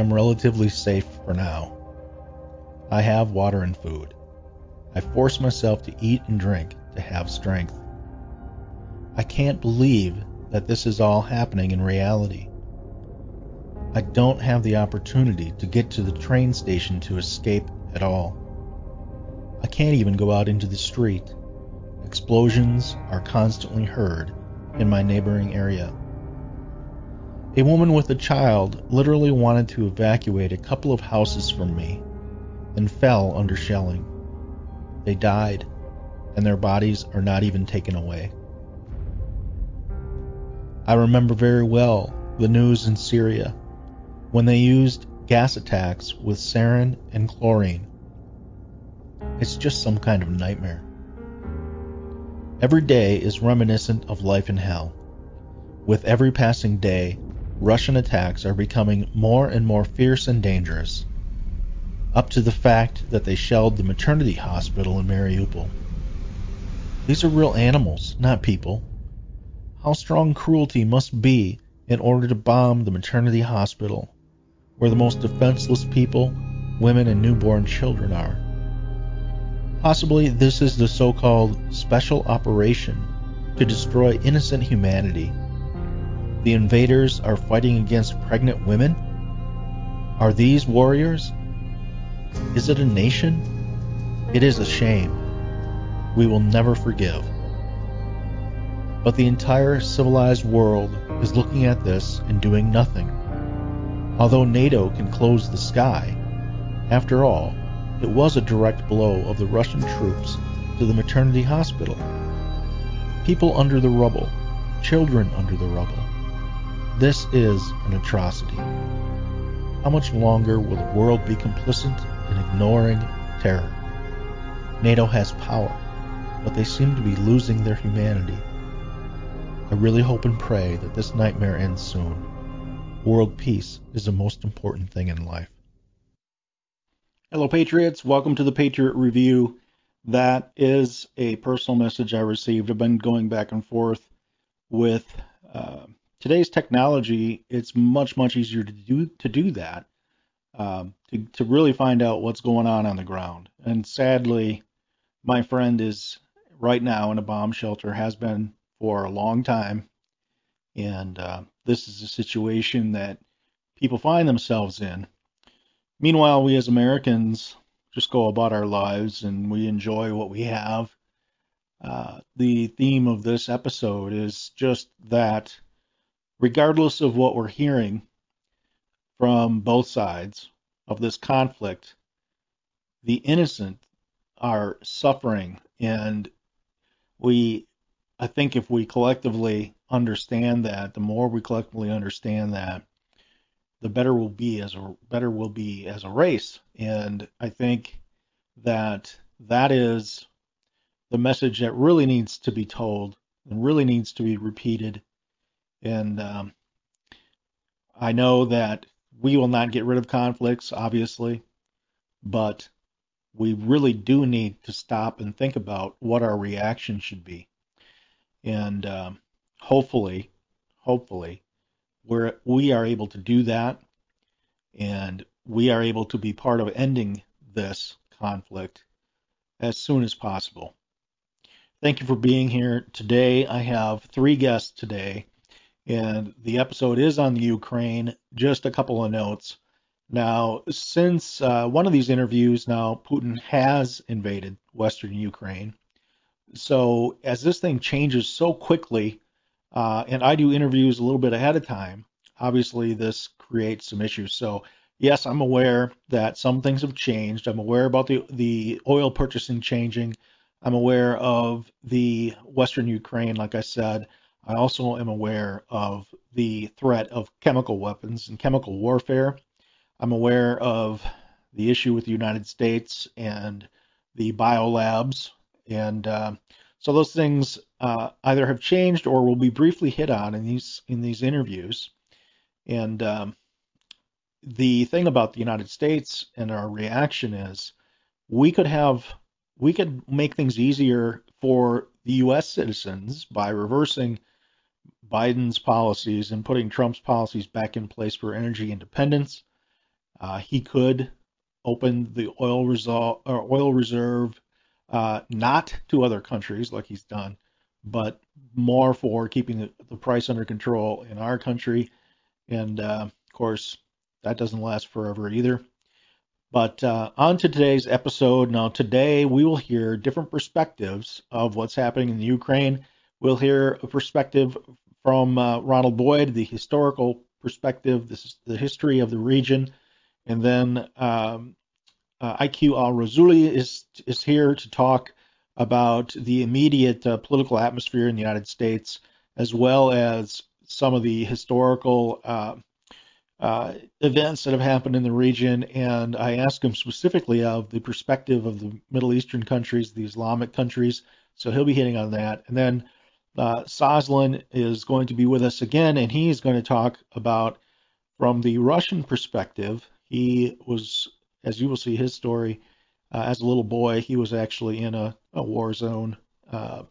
Am relatively safe for now. I have water and food. I force myself to eat and drink to have strength. I can't believe that this is all happening in reality. I don't have the opportunity to get to the train station to escape at all. I can't even go out into the street. Explosions are constantly heard in my neighboring area. A woman with a child literally wanted to evacuate a couple of houses from me and fell under shelling. They died, and their bodies are not even taken away. I remember very well the news in Syria when they used gas attacks with sarin and chlorine. It's just some kind of nightmare. Every day is reminiscent of life in hell. With every passing day, Russian attacks are becoming more and more fierce and dangerous, up to the fact that they shelled the maternity hospital in Mariupol. These are real animals, not people. How strong cruelty must be in order to bomb the maternity hospital, where the most defenseless people, women, and newborn children are. Possibly this is the so called special operation to destroy innocent humanity the invaders are fighting against pregnant women? Are these warriors? Is it a nation? It is a shame. We will never forgive. But the entire civilized world is looking at this and doing nothing. Although NATO can close the sky, after all, it was a direct blow of the Russian troops to the maternity hospital. People under the rubble, children under the rubble. This is an atrocity. How much longer will the world be complicit in ignoring terror? NATO has power, but they seem to be losing their humanity. I really hope and pray that this nightmare ends soon. World peace is the most important thing in life. Hello, Patriots. Welcome to the Patriot Review. That is a personal message I received. I've been going back and forth with uh, today's technology, it's much much easier to do to do that. Um, to to really find out what's going on on the ground. And sadly, my friend is right now in a bomb shelter, has been for a long time, and uh, this is a situation that people find themselves in. Meanwhile, we as Americans just go about our lives and we enjoy what we have. Uh, the theme of this episode is just that regardless of what we're hearing from both sides of this conflict, the innocent are suffering. And we, I think, if we collectively understand that, the more we collectively understand that, the better we'll be as a better we'll be as a race. And I think that that is the message that really needs to be told and really needs to be repeated and um, I know that we will not get rid of conflicts, obviously, but we really do need to stop and think about what our reaction should be. And um, hopefully, hopefully, we're, we are able to do that and we are able to be part of ending this conflict as soon as possible. Thank you for being here today. I have three guests today and the episode is on the Ukraine. Just a couple of notes. Now, since uh, one of these interviews, now Putin has invaded Western Ukraine. So as this thing changes so quickly, uh, and I do interviews a little bit ahead of time, obviously this creates some issues. So yes, I'm aware that some things have changed. I'm aware about the the oil purchasing changing. I'm aware of the Western Ukraine, like I said. I also am aware of the threat of chemical weapons and chemical warfare. I'm aware of the issue with the United States and the biolabs. And uh, so those things uh, either have changed or will be briefly hit on in these in these interviews. And um, the thing about the United States and our reaction is we could have we could make things easier for the U.S. citizens by reversing Biden's policies and putting Trump's policies back in place for energy independence. Uh, he could open the oil, resol- oil reserve uh, not to other countries like he's done, but more for keeping the, the price under control in our country. And uh, of course, that doesn't last forever either. But uh, on to today's episode. Now, today we will hear different perspectives of what's happening in the Ukraine. We'll hear a perspective from uh, Ronald Boyd, the historical perspective, this is the history of the region, and then um, uh, IQ Al Rassooli is is here to talk about the immediate uh, political atmosphere in the United States, as well as some of the historical uh, uh, events that have happened in the region. And I asked him specifically of the perspective of the Middle Eastern countries, the Islamic countries. So he'll be hitting on that. And then uh, Soslan is going to be with us again, and he is going to talk about from the Russian perspective. He was as you will see his story, uh, as a little boy, he was actually in a, a war zone uh,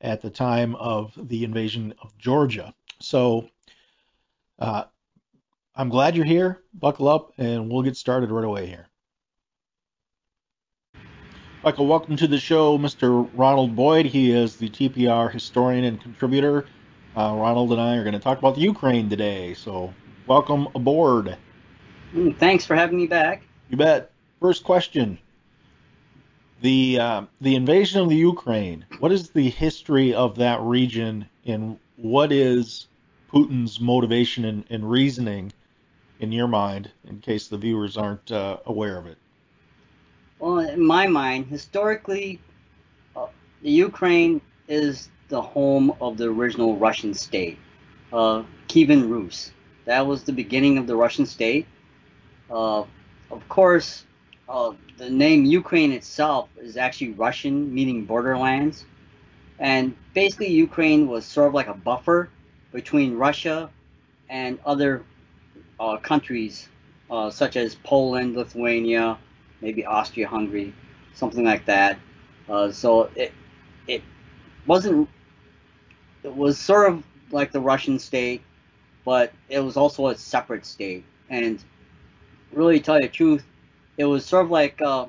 at the time of the invasion of Georgia. So uh, I'm glad you're here. Buckle up, and we'll get started right away here. Michael, welcome to the show, Mr. Ronald Boyd. He is the TPR historian and contributor. Uh, Ronald and I are going to talk about the Ukraine today, so welcome aboard. Mm, thanks for having me back. You bet. First question: the uh, the invasion of the Ukraine. What is the history of that region, and what is Putin's motivation and, and reasoning in your mind, in case the viewers aren't uh, aware of it? Well, in my mind, historically, uh, the Ukraine is the home of the original Russian state, uh, Kievan Rus. That was the beginning of the Russian state. Uh, of course, uh, the name Ukraine itself is actually Russian, meaning borderlands. And basically, Ukraine was sort of like a buffer between Russia and other uh, countries, uh, such as Poland, Lithuania, maybe Austria, Hungary, something like that. Uh, so it it wasn't. It was sort of like the Russian state, but it was also a separate state. And really tell you the truth, it was sort of like uh,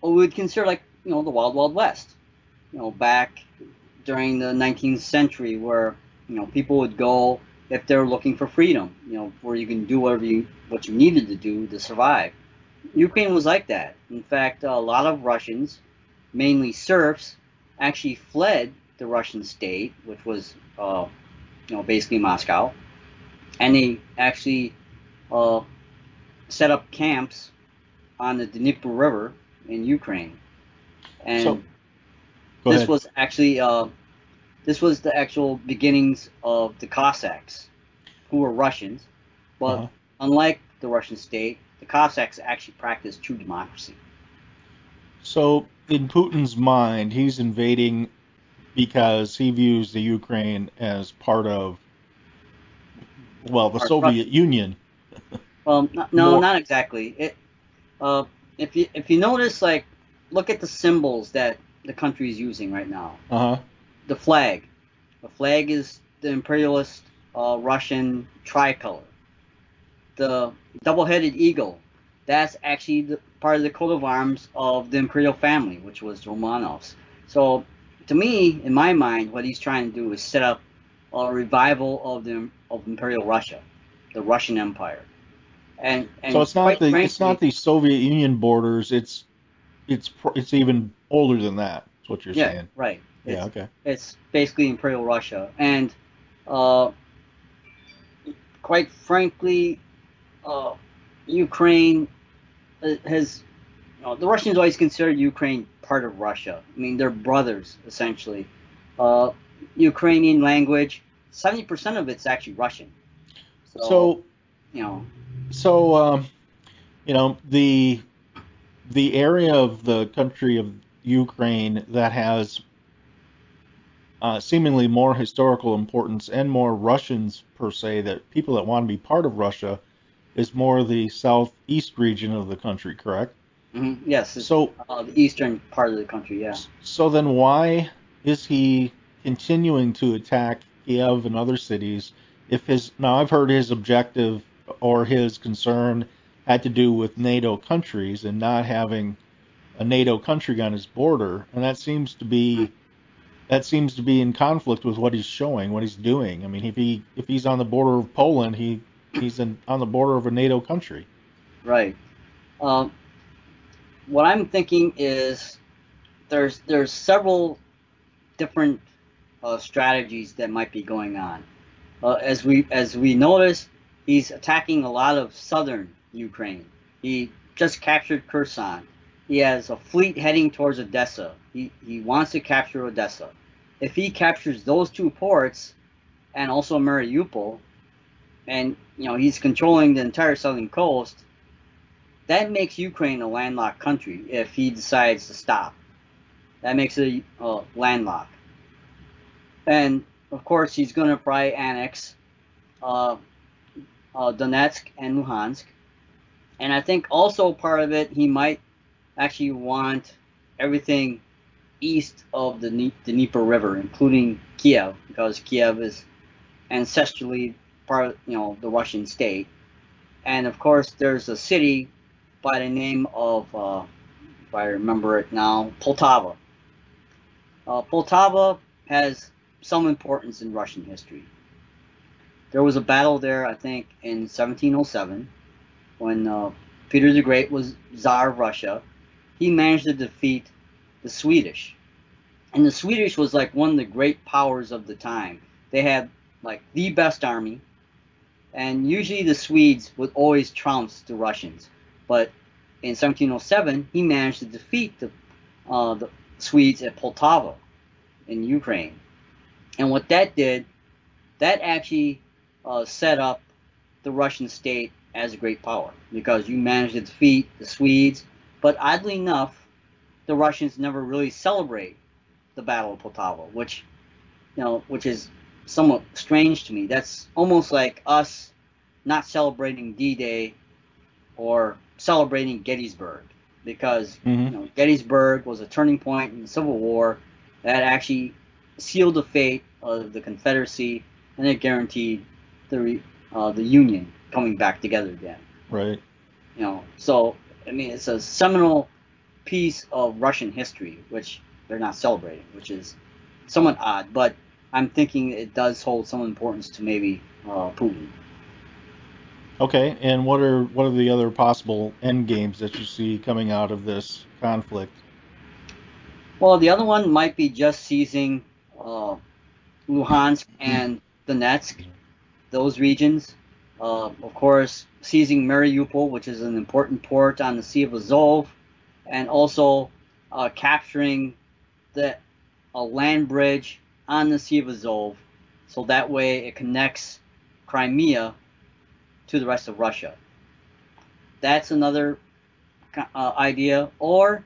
what we would consider like you know the Wild Wild West. You know, back during the 19th century, where you know people would go if they're looking for freedom. You know, where you can do whatever you what you needed to do to survive. Ukraine was like that. In fact, a lot of Russians, mainly serfs, actually fled the Russian state, which was uh, you know basically Moscow, and they actually uh, set up camps on the Dnieper River in Ukraine, and so, this ahead. was actually uh, this was the actual beginnings of the Cossacks, who were Russians, but uh-huh. unlike the Russian state, the Cossacks actually practiced true democracy. So, in Putin's mind, he's invading because he views the Ukraine as part of, well, the Soviet Russia. Union. Well, no, More. not exactly. It, uh, if you if you notice, like, look at the symbols that the country is using right now. Uh huh. The flag. The flag is the imperialist uh, Russian tricolor. The double-headed eagle. That's actually the, part of the coat of arms of the imperial family, which was Romanovs. So, to me, in my mind, what he's trying to do is set up a revival of the of imperial Russia, the Russian Empire. And, and so it's not the frankly, it's not the Soviet Union borders. It's it's it's even older than that. That's what you're yeah, saying. Right. Yeah. It's, okay. It's basically Imperial Russia, and uh, quite frankly, uh, Ukraine uh, has you know, the Russians always considered Ukraine part of Russia. I mean, they're brothers essentially. Uh, Ukrainian language, seventy percent of it's actually Russian. So, so you know so um, you know the the area of the country of Ukraine that has uh, seemingly more historical importance and more Russians per se that people that want to be part of Russia is more the southeast region of the country, correct? Mm-hmm. Yes. So uh, the eastern part of the country, yeah. So then, why is he continuing to attack Kiev and other cities? If his now, I've heard his objective or his concern had to do with NATO countries and not having a NATO country on his border, and that seems to be that seems to be in conflict with what he's showing, what he's doing. I mean, if he if he's on the border of Poland, he he's in, on the border of a NATO country. Right. Um, what I'm thinking is there's there's several different uh, strategies that might be going on. Uh, as we as we notice, he's attacking a lot of southern Ukraine. He just captured Kherson. He has a fleet heading towards Odessa. He, he wants to capture Odessa. If he captures those two ports and also Mariupol, and you know he's controlling the entire southern coast, that makes Ukraine a landlocked country if he decides to stop. That makes it uh, landlocked. And of course, he's going to probably annex uh, uh, Donetsk and Luhansk. And I think also part of it, he might actually want everything east of the Dnieper River, including Kiev, because Kiev is ancestrally part of you know the Russian state. And of course, there's a city by the name of, uh, if I remember it now, Poltava. Uh, Poltava has some importance in Russian history. There was a battle there, I think, in 1707 when uh, Peter the Great was Tsar of Russia. He managed to defeat the Swedish. And the Swedish was like one of the great powers of the time. They had like the best army. And usually the Swedes would always trounce the Russians. But in 1707, he managed to defeat the, uh, the Swedes at Poltava in Ukraine. And what that did, that actually uh, set up the Russian state as a great power because you managed to defeat the Swedes. But oddly enough, the Russians never really celebrate the Battle of Poltava, which you know, which is somewhat strange to me. That's almost like us not celebrating D-Day or celebrating Gettysburg because mm-hmm. you know, Gettysburg was a turning point in the Civil War that actually sealed the fate of the Confederacy and it guaranteed the uh, the Union coming back together again. Right. You know, so I mean, it's a seminal piece of Russian history which they're not celebrating, which is somewhat odd. But I'm thinking it does hold some importance to maybe uh, Putin. Okay, and what are what are the other possible end games that you see coming out of this conflict? Well, the other one might be just seizing uh, Luhansk and Donetsk, those regions. Uh, of course, seizing Mariupol, which is an important port on the Sea of Azov, and also uh, capturing the a land bridge on the Sea of Azov, so that way it connects Crimea to the rest of Russia. That's another uh, idea. Or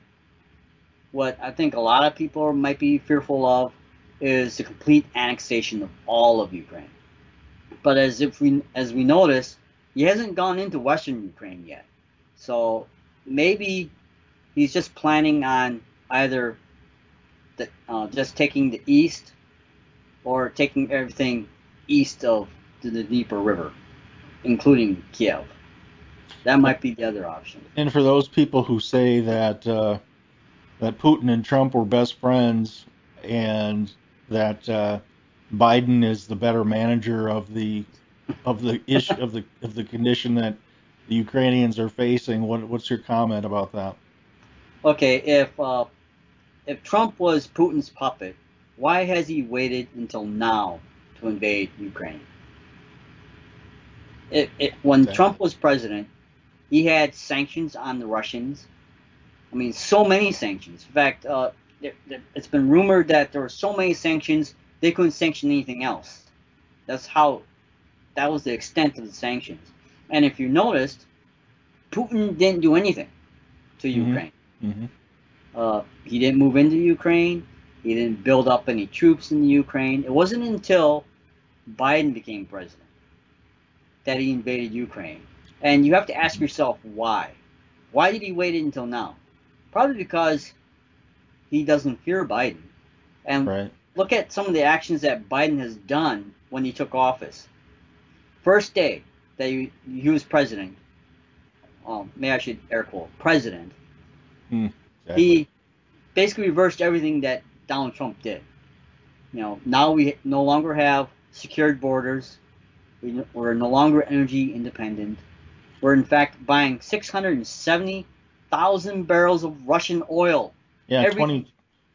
what I think a lot of people might be fearful of is the complete annexation of all of Ukraine. But as if we as we notice, he hasn't gone into Western Ukraine yet. So maybe he's just planning on either the, uh, just taking the east or taking everything east of the Dnieper River including Kiev. That might be the other option. And for those people who say that uh, that Putin and Trump were best friends, and that uh, Biden is the better manager of the of the issue of the of the condition that the Ukrainians are facing, what, what's your comment about that? Okay, if uh, if Trump was Putin's puppet, why has he waited until now to invade Ukraine? It, it, when okay. Trump was president, he had sanctions on the Russians. I mean, so many sanctions. In fact, uh, it, has been rumored that there were so many sanctions they couldn't sanction anything else. That's how. That was the extent of the sanctions. And if you noticed, Putin didn't do anything to mm-hmm. Ukraine. Mm-hmm. Uh, he didn't move into Ukraine. He didn't build up any troops in the Ukraine. It wasn't until Biden became president that he invaded Ukraine. And you have to ask yourself why. Why did he wait until now? Probably because he doesn't fear Biden. And right. look at some of the actions that Biden has done when he took office. First day, that he, he was president, um, maybe I should air quote president, Exactly. he basically reversed everything that Donald Trump did. You know, now we no longer have secured borders. We, we're no longer energy independent. We're in fact buying 670,000 barrels of Russian oil. yeah, every- twenty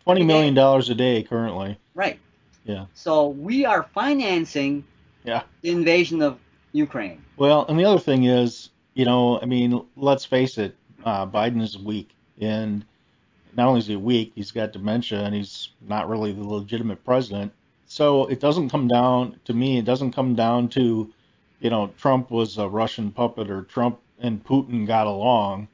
twenty every million day. dollars a day currently. Right. Yeah. So we are financing Yeah. the invasion of Ukraine. Well, and the other thing is, you know, I mean, let's face it, uh, Biden is weak, and not only is he weak, he's got dementia, and he's not really the legitimate president. So it doesn't come down to me. It doesn't come down to, you know, Trump was a Russian puppet or Trump and Putin got along.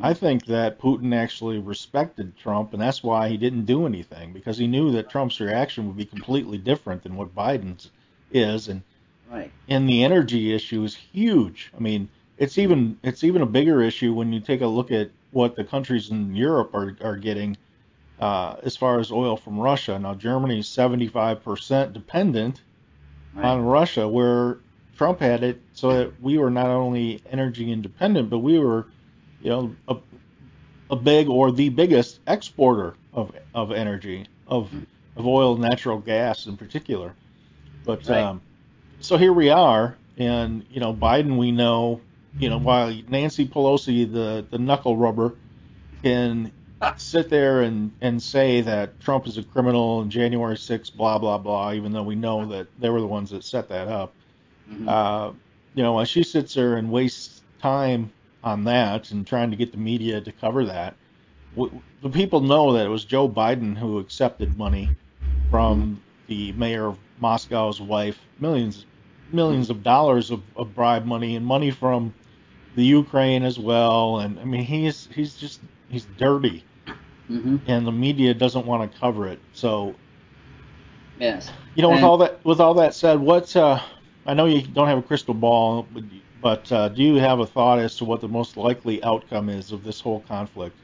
I think that Putin actually respected Trump, and that's why he didn't do anything because he knew that Trump's reaction would be completely different than what Biden's is, and Right. and the energy issue is huge. I mean, it's even it's even a bigger issue when you take a look at what the countries in Europe are are getting uh, as far as oil from Russia. Now, Germany is 75% dependent Right. on Russia, where Trump had it so that we were not only energy independent, but we were, you know, a, a big or the biggest exporter of of energy of of oil, natural gas in particular. But Right. um, so here we are, and you know, Biden, we know, you know, while Nancy Pelosi, the the knuckle rubber, can sit there and and say that Trump is a criminal and January 6th, blah blah blah, even though we know that they were the ones that set that up. Mhm. Uh, you know, while she sits there and wastes time on that and trying to get the media to cover that, w- the people know that it was Joe Biden who accepted money from the mayor of Moscow's wife, millions, millions of dollars of, of bribe money and money from the Ukraine as well. And I mean, he's he's just he's dirty, Mhm. and the media doesn't want to cover it. So Yes. you know, with And- all that with all that said, what uh, I know you don't have a crystal ball, but, but uh, do you have a thought as to what the most likely outcome is of this whole conflict?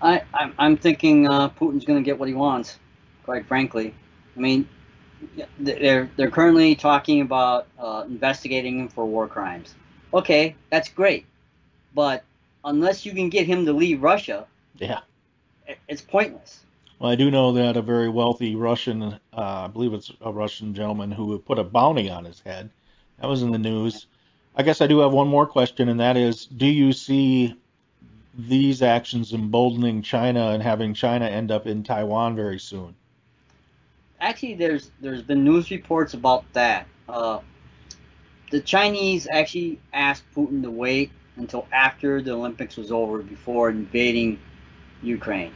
I, I'm, I'm thinking uh, Putin's going to get what he wants, quite frankly. I mean, they're they're currently talking about uh, investigating him for war crimes. Okay, that's great, but unless you can get him to leave Russia, Yeah. it's pointless. Well, I do know that a very wealthy Russian, uh, I believe it's a Russian gentleman who put a bounty on his head. That was in the news. I guess I do have one more question, and that is, do you see these actions emboldening China and having China end up in Taiwan very soon? Actually, there's there's been news reports about that. Uh, the Chinese actually asked Putin to wait until after the Olympics was over before invading Ukraine,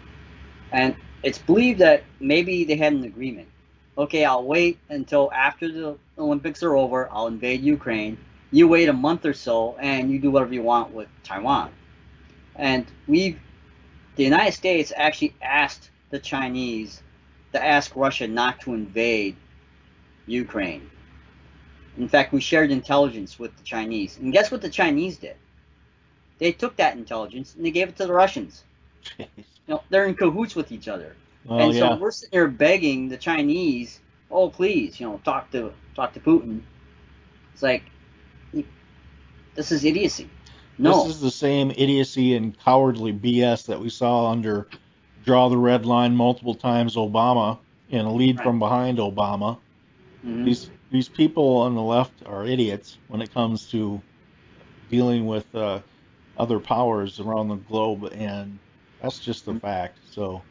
and it's believed that maybe they had an agreement. Okay, I'll wait until after the Olympics are over. I'll invade Ukraine. You wait a month or so, and you do whatever you want with Taiwan. And we've, the United States actually asked the Chinese to ask Russia not to invade Ukraine. In fact, we shared intelligence with the Chinese. And guess what the Chinese did? They took that intelligence and they gave it to the Russians. You know, they're in cahoots with each other. Well, and so yeah. we're sitting there begging the Chinese, "Oh, please, you know, talk to talk to Putin." It's like this is idiocy. No. This is the same idiocy and cowardly BS that we saw under draw the red line multiple times Obama and lead Right. from behind Obama. Mhm. These these people on the left are idiots when it comes to dealing with uh, other powers around the globe, and that's just the fact. So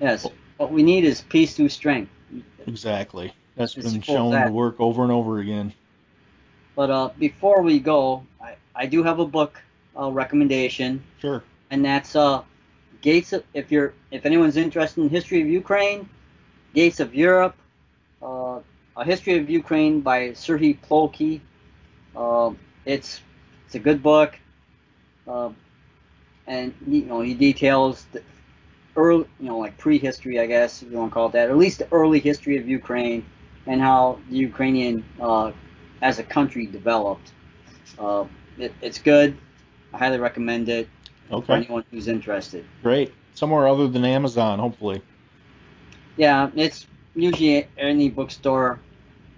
Yes. What we need is peace through strength. exactly, that's It's been shown to work over and over again. But uh, before we go, I, I do have a book uh, recommendation, Sure. and that's uh, Gates. Of, if you're if anyone's interested in history of Ukraine, Gates of Europe, uh, a history of Ukraine by Serhii Plokhy. Uh, it's it's a good book, uh, and you know he details the early, you know, like prehistory, I guess if you want to call it that, or at least the early history of Ukraine and how the Ukrainian uh, as a country developed. Uh, it, it's good. I highly recommend it for Okay. anyone who's interested. Great. Somewhere other than Amazon, hopefully. Yeah, it's usually any bookstore,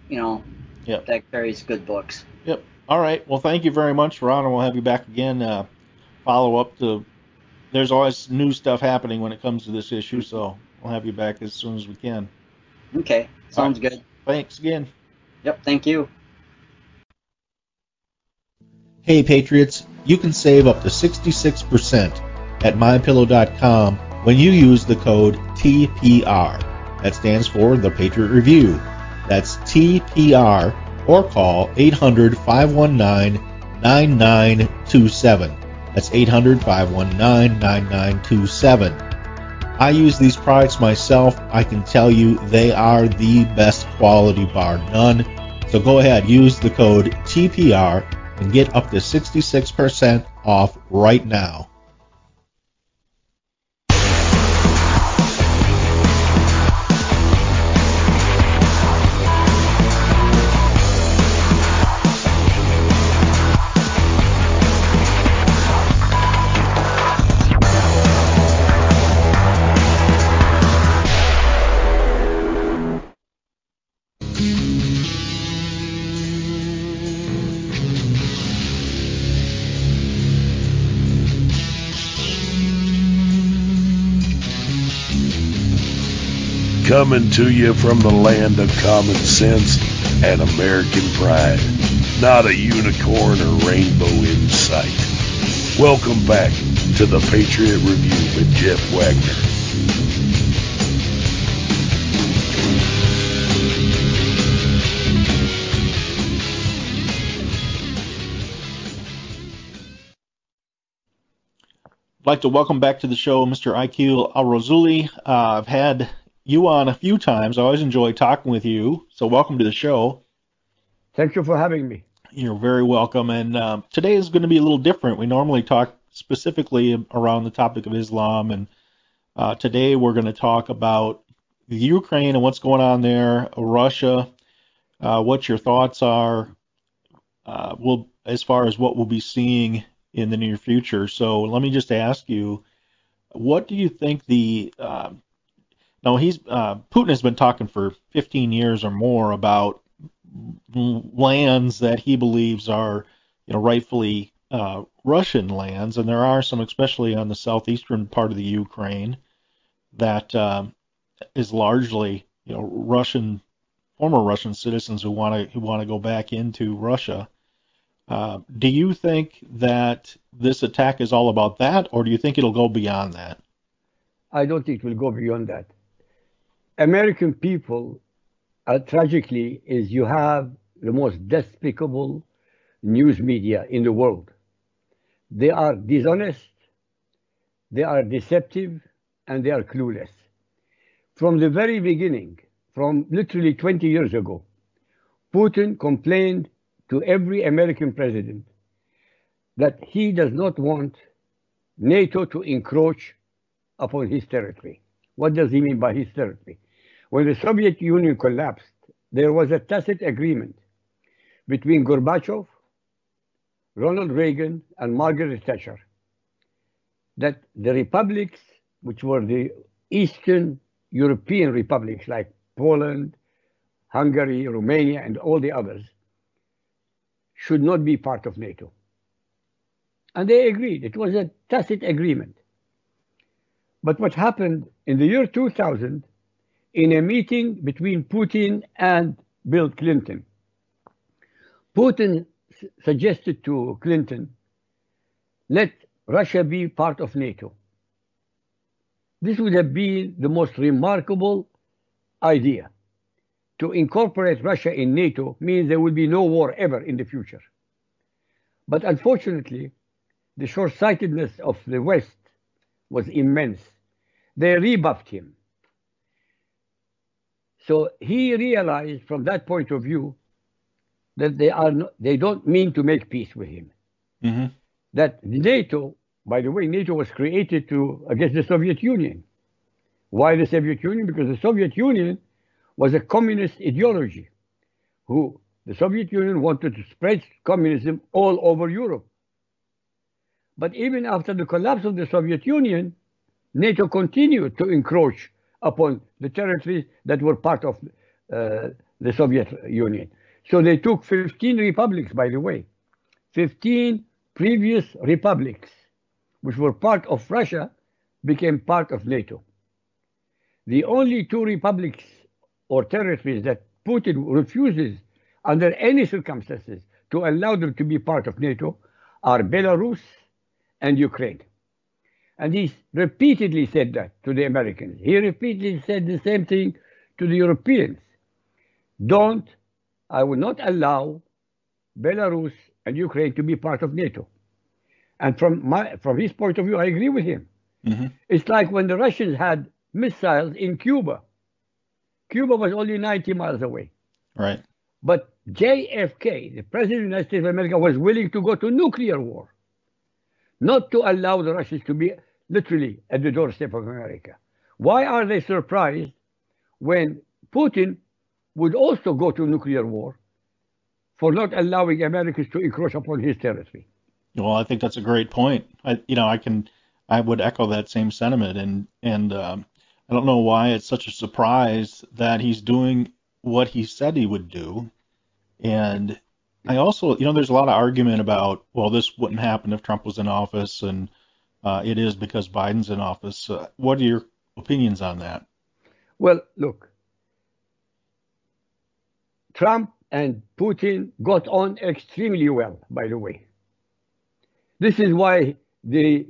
you know, Yep. that carries good books. Yep. All right. Well, thank you very much, Ron, and we'll have you back again. Uh, follow up to. There's always new stuff happening when it comes to this issue, so we'll have you back as soon as we can. Okay. Sounds right. good. Thanks again. Yep. Thank you. Hey, Patriots! You can save up to 66% at mypillow.com when you use the code TPR. That stands for the Patriot Review. That's TPR or call 800 519 9927. That's 800 519 9927. I use these products myself. I can tell you they are the best quality bar none. So go ahead, use the code TPR and get up to 66% off right now. Coming to you from the land of common sense and American pride. Not a unicorn or rainbow in sight. Welcome back to the Patriot Review with Jeff Wagner. I'd like to welcome back to the show Mr. IQ Al-Rassooli. Uh, I've had you on a few times. I always enjoy talking with you. So welcome to the show. Thank you for having me. You're very welcome. And uh, today is going to be a little different. We normally talk specifically around the topic of Islam, and uh, today we're going to talk about Ukraine and what's going on there, Russia, uh, what your thoughts are, uh, we'll, as far as what we'll be seeing in the near future. So let me just ask you, what do you think the uh, now he's uh, Putin has been talking for 15 years or more about lands that he believes are, you know, rightfully uh, Russian lands, and there are some, especially on the southeastern part of the Ukraine, that um, is largely, you know, Russian, former Russian citizens who want to who want to go back into Russia. Uh, do you think that this attack is all about that, or do you think it'll go beyond that? I don't think it will go beyond that. American people, uh, tragically, is you have the most despicable news media in the world. They are dishonest, they are deceptive, and they are clueless. From the very beginning, from literally 20 years ago, Putin complained to every American president that he does not want NATO to encroach upon his territory. What does he mean by his territory? When the Soviet Union collapsed, there was a tacit agreement between Gorbachev, Ronald Reagan, and Margaret Thatcher that the republics, which were the Eastern European republics like Poland, Hungary, Romania, and all the others, should not be part of NATO. And they agreed. It was a tacit agreement. But what happened in the year 2000, in a meeting between Putin and Bill Clinton, Putin suggested to Clinton, let Russia be part of NATO. This would have been the most remarkable idea. To incorporate Russia in NATO means there will be no war ever in the future. But unfortunately, the short sightedness of the West was immense. They rebuffed him. So he realized from that point of view that they are not, they don't mean to make peace with him. Mm-hmm. That NATO, by the way, NATO was created to against the Soviet Union. Why the Soviet Union? Because the Soviet Union was a communist ideology, who the Soviet Union wanted to spread communism all over Europe. But even after the collapse of the Soviet Union, NATO continued to encroach upon the territories that were part of uh, the Soviet Union. So they took 15 republics, by the way, 15 previous republics, which were part of Russia, became part of NATO. The only two republics or territories that Putin refuses under any circumstances to allow them to be part of NATO are Belarus and Ukraine. And he repeatedly said that to the Americans. He repeatedly said the same thing to the Europeans. Don't, I will not allow Belarus and Ukraine to be part of NATO. And from my from his point of view, I agree with him. Mm-hmm. It's like when the Russians had missiles in Cuba. Cuba was only 90 miles away. Right. But JFK, the President of the United States of America, was willing to go to nuclear war, not to allow the Russians to be literally at the doorstep of America. Why are they surprised when Putin would also go to nuclear war for not allowing Americans to encroach upon his territory? Well, I think that's a great point. I, you know, I can, I would echo that same sentiment, and and um, I don't know why it's such a surprise that he's doing what he said he would do. And I also, you know, there's a lot of argument about, well, this wouldn't happen if Trump was in office, and uh, it is because Biden's in office. Uh, what are your opinions on that? Well, look, Trump and Putin got on extremely well, by the way. This is why the,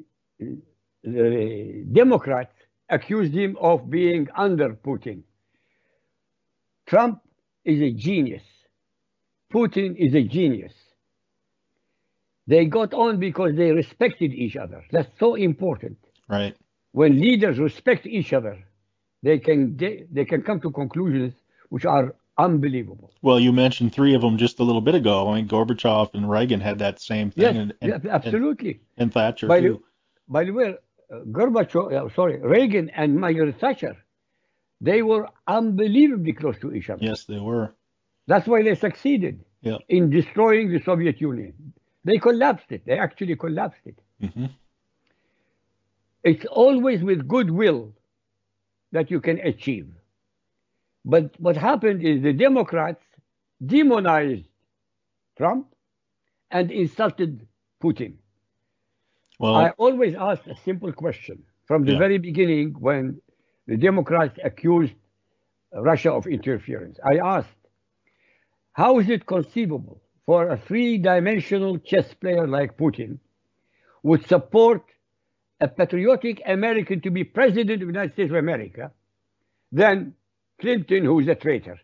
the Democrats accused him of being under Putin. Trump is a genius. Putin is a genius. They got on because they respected each other. That's so important. Right. When leaders respect each other, they can they, they can come to conclusions which are unbelievable. Well, you mentioned three of them just a little bit ago. I mean, Gorbachev and Reagan had that same thing, Yes, and, and, absolutely. and, and Thatcher By the, too. by the way, uh, Gorbachev, uh, sorry, Reagan and Margaret Thatcher, they were unbelievably close to each other. Yes, they were. That's why they succeeded Yeah. in destroying the Soviet Union. They collapsed it. They actually collapsed it. hmm It's always with goodwill that you can achieve. But what happened is the Democrats demonized Trump and insulted Putin. Well, I always ask a simple question from the Yeah. very beginning when the Democrats accused Russia of interference. I asked, how is it conceivable for a three dimensional chess player like Putin would support a patriotic American to be president of the United States of America than Clinton, who's a traitor?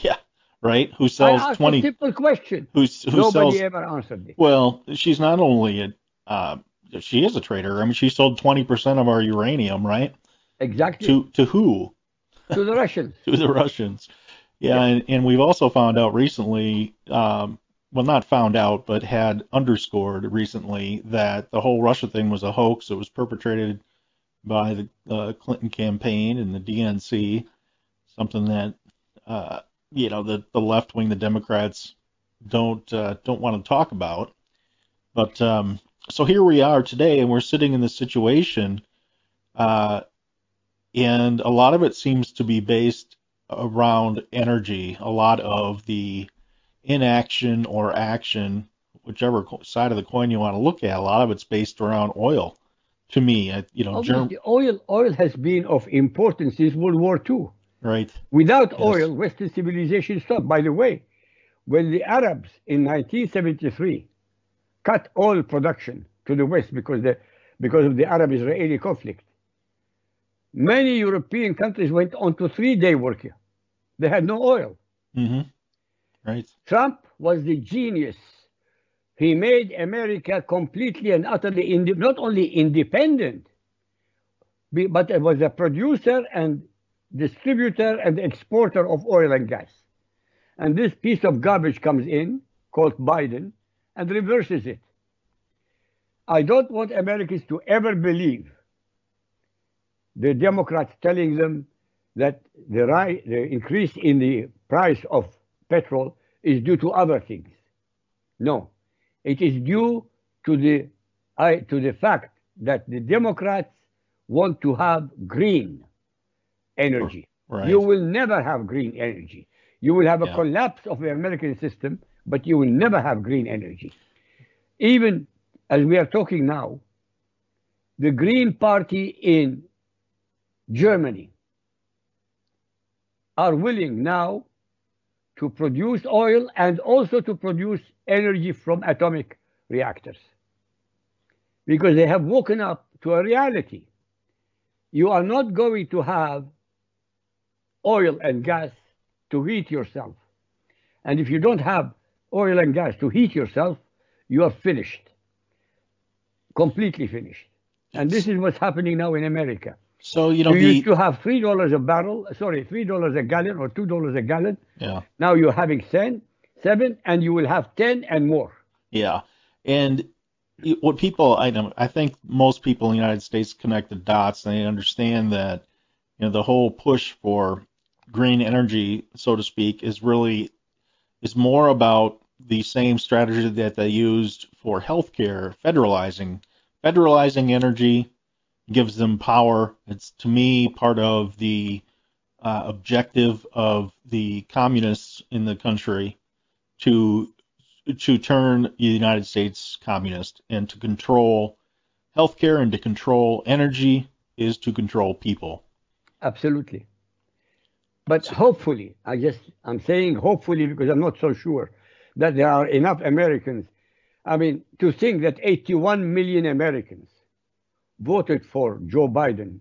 yeah, right. Who I sells asked a twenty? simple question. Who's who Nobody sells? ever answered it. Well, she's not only a, uh, she is a traitor. I mean, she sold twenty percent of our uranium, right? Exactly. To to who? to the Russians. to the Russians. Yeah, And, and we've also found out recently, um, well, not found out, but had underscored recently that the whole Russia thing was a hoax. It was perpetrated by the uh, Clinton campaign and the DNC, something that uh, you know the the left wing, the Democrats, don't uh, don't want to talk about. But um, so here we are today, and we're sitting in this situation. Uh, and a lot of it seems to be based around energy. A lot of the inaction or action, whichever side of the coin you want to look at, a lot of it's based around oil. To me, you know, Germ- oil, oil has been of importance since World War II. right? Without Yes. oil, Western civilization stopped. By the way, when the Arabs in 1973 cut oil production to the West because, the, because of the Arab-Israeli conflict, many European countries went on to three-day work. They had no oil. hmm Right. Trump was the genius. He made America completely and utterly inde- not only independent, but it was a producer and distributor and exporter of oil and gas. And this piece of garbage comes in, called Biden, and reverses it. I don't want Americans to ever believe the Democrats telling them that the, ri- the increase in the price of petrol is due to other things. No, it is due to the I, to the fact that the Democrats want to have green energy. Right. You will never have green energy. You will have a Yeah. collapse of the American system, but you will never have green energy. Even as we are talking now, the Green Party in Germany are willing now to produce oil and also to produce energy from atomic reactors because they have woken up to a reality. You are not going to have oil and gas to heat yourself. And if you don't have oil and gas to heat yourself, you are finished. Completely finished. And this is what's happening now in America. So you know You the used to have three dollars a barrel, sorry, three dollars a gallon or two dollars a gallon. yeah Now you're having ten, seven, and you will have ten and more. yeah, and what people I know I think most people in the United States connect the dots. and They understand that you know the whole push for green energy, so to speak, is really is more about the same strategy that they used for healthcare, federalizing federalizing energy gives them power. It's to me part of the uh, objective of the communists in the country to to turn the United States communist and to control healthcare and to control energy is to control people. Absolutely. But hopefully, I just I'm saying hopefully because I'm not so sure that there are enough Americans. I mean, to think that 81 million Americans voted for Joe Biden,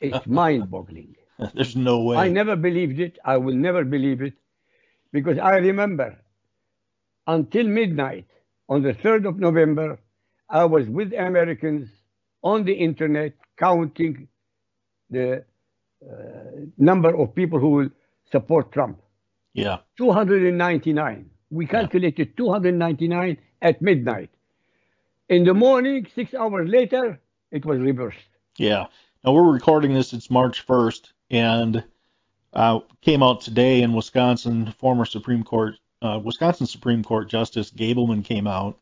it's mind-boggling. There's no way. I never believed it. I will never believe it because I remember until midnight on the 3rd of November, I was with Americans on the internet counting the uh, number of people who will support Trump. yeah. 299. We calculated 299 at midnight. In the morning, six hours later, it was reversed. Yeah. Now we're recording this. It's March 1st, and uh, came out today in Wisconsin. Former Supreme Court, uh, Wisconsin Supreme Court Justice Gableman came out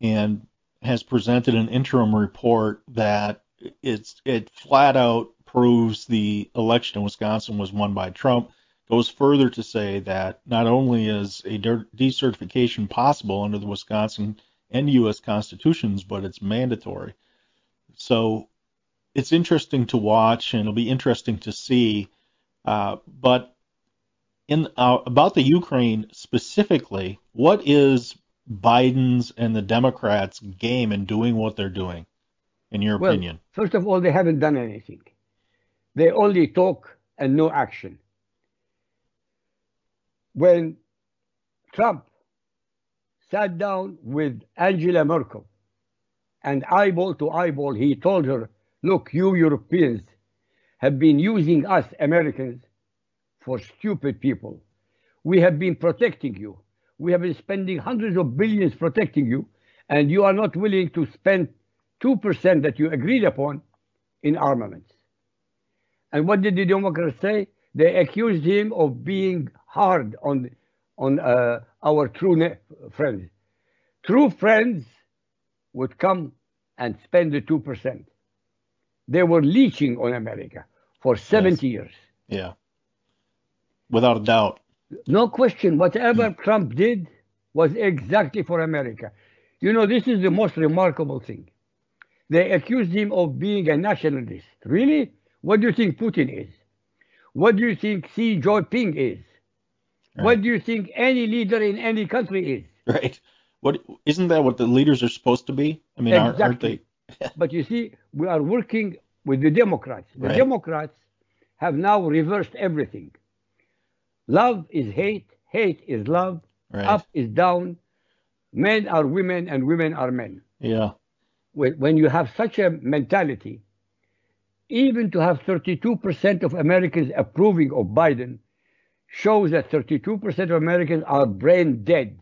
and has presented an interim report that it's it flat out proves the election in Wisconsin was won by Trump. Goes further to say that not only is a de- decertification possible under the Wisconsin and U.S. constitutions, but it's mandatory. So it's interesting to watch, and it'll be interesting to see. Uh, but in uh, about the Ukraine specifically, what is Biden's and the Democrats' game in doing what they're doing, in your Well, opinion? first of all, they haven't done anything. They only talk and no action. When Trump sat down with Angela Merkel and eyeball to eyeball, he told her, Look, you Europeans have been using us Americans for stupid people. We have been protecting you. We have been spending hundreds of billions protecting you, and you are not willing to spend 2% that you agreed upon in armaments. And what did the Democrats say? They accused him of being hard on, on uh, our true friends. True friends would come and spend the 2%. They were leeching on America for 70 years. Yeah, without a doubt. No question, whatever mm. Trump did was exactly for America. You know, this is the most remarkable thing. They accused him of being a nationalist. Really? What do you think Putin is? What do you think Xi Jinping is? What do you think any leader in any country is? Right? What isn't that what the leaders are supposed to be? I mean, aren't, aren't they? But you see, we are working with the Democrats. The Right. Democrats have now reversed everything. Love is hate, hate is love, Right. up is down, men are women, and women are men. Yeah. When you have such a mentality, even to have 32% of Americans approving of Biden shows that 32% of Americans are brain dead.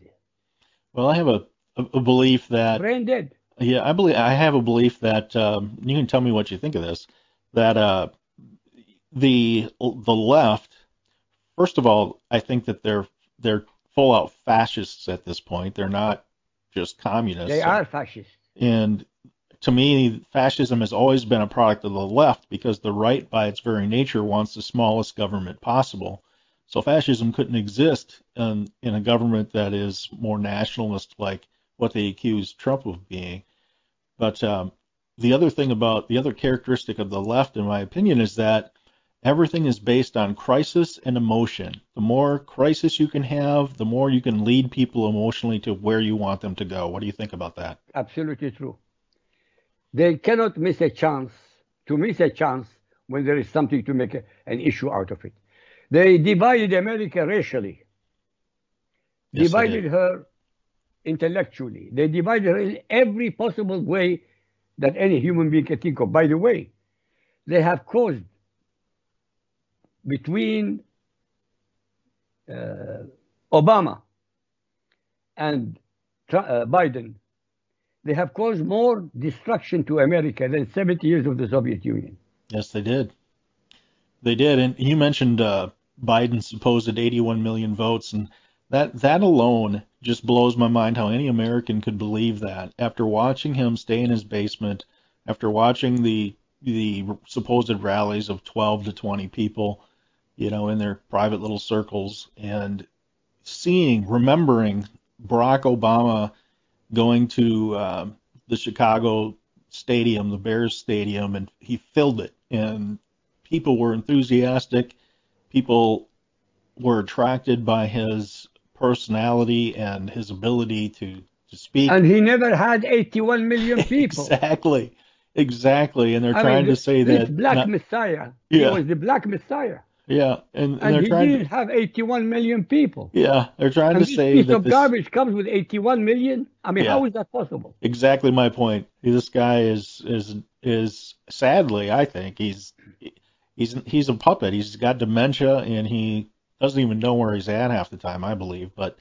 Well, I have a, a, belief that Brain dead. Yeah, I believe I have a belief that um, you can tell me what you think of this. That uh, the the left, first of all, I think that they're they're full out fascists at this point. They're not just communists. They are fascists. And to me, fascism has always been a product of the left because the right, by its very nature, wants the smallest government possible. So fascism couldn't exist in, in a government that is more nationalist, like what they accuse Trump of being. But um, the other thing about the other characteristic of the left, in my opinion, is that everything is based on crisis and emotion. The more crisis you can have, the more you can lead people emotionally to where you want them to go. What do you think about that? Absolutely true. They cannot miss a chance to miss a chance when there is something to make a, an issue out of it. They divided America racially, Yes, divided her intellectually. They divided her in every possible way that any human being can think of. By the way, they have caused between uh, Obama and uh, Biden, they have caused more destruction to America than 70 years of the Soviet Union. Yes, they did. They did, and you mentioned uh, Biden's supposed 81 million votes, and that that alone just blows my mind how any American could believe that after watching him stay in his basement, after watching the the supposed rallies of 12 to 20 people, you know, in their private little circles, and seeing, remembering Barack Obama going to uh, the Chicago stadium, the Bears stadium, and he filled it, and people were enthusiastic. People were attracted by his personality and his ability to to speak. And he never had 81 million people. Exactly, exactly, and they're I trying mean, to say this that. black not- messiah, Yeah. he was the black messiah. yeah, and, and, And they're he trying didn't to. have 81 million people. Yeah, they're trying And to this say piece that of this. garbage comes with 81 million. I mean, Yeah. how is that possible? Exactly my point. This guy is is is sadly, I think he's he's he's a puppet. He's got dementia and he doesn't even know where he's at half the time, I believe. But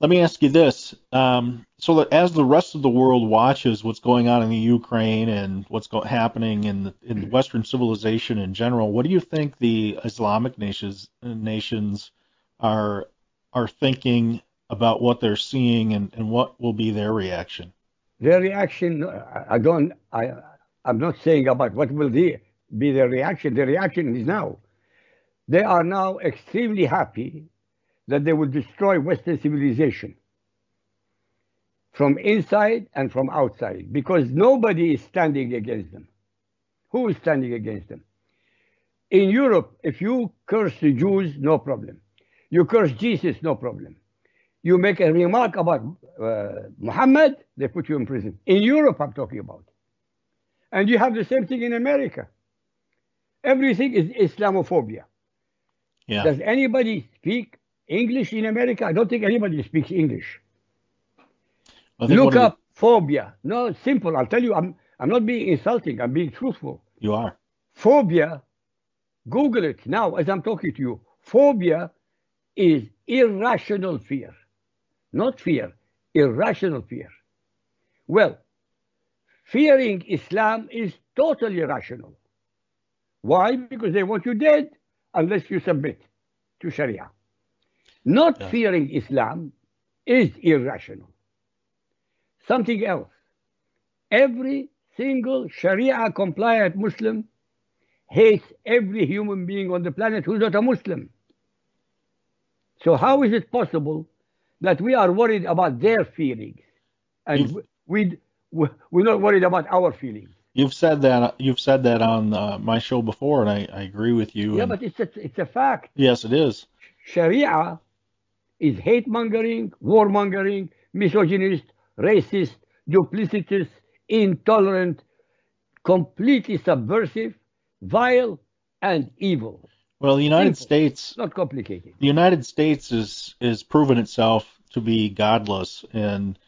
let me ask you this: um, so that as the rest of the world watches what's going on in the Ukraine and what's go- happening in the, in Western civilization in general, what do you think the Islamic nations nations are are thinking about what they're seeing and, and what will be their reaction? Their reaction, I don't, I, I'm not saying about what will the, be the reaction. The reaction is now. They are now extremely happy that they will destroy Western civilization from inside and from outside because nobody is standing against them. Who is standing against them? In Europe, if you curse the Jews, no problem. You curse Jesus, no problem. You make a remark about uh, Muhammad, they put you in prison. In Europe, I'm talking about. And you have the same thing in America. Everything is Islamophobia. Yeah. Does anybody speak English in America? I don't think anybody speaks English. Look up phobia. No, it's simple. I'll tell you, I'm, I'm not being insulting, I'm being truthful. you are. Phobia, Google it now as I'm talking to you. Phobia is irrational fear. Not fear, irrational fear. Well, fearing Islam is totally rational. Why? Because they want you dead unless you submit to Sharia. Not Yeah. fearing Islam is irrational. Something else. Every single Sharia compliant Muslim hates every human being on the planet who's not a Muslim. So how is it possible that we are worried about their feelings and we, we we're not worried about our feelings? You've said that. You've said that on uh, my show before, and I, I agree with you. Yeah, and- but it's a, it's a fact. yes, it is. Sharia is hate mongering, war mongering, misogynist, racist, duplicitous, intolerant, completely subversive, vile, and evil. Well, the United Simple. States, Not complicated. the United States is is proven itself to be godless, and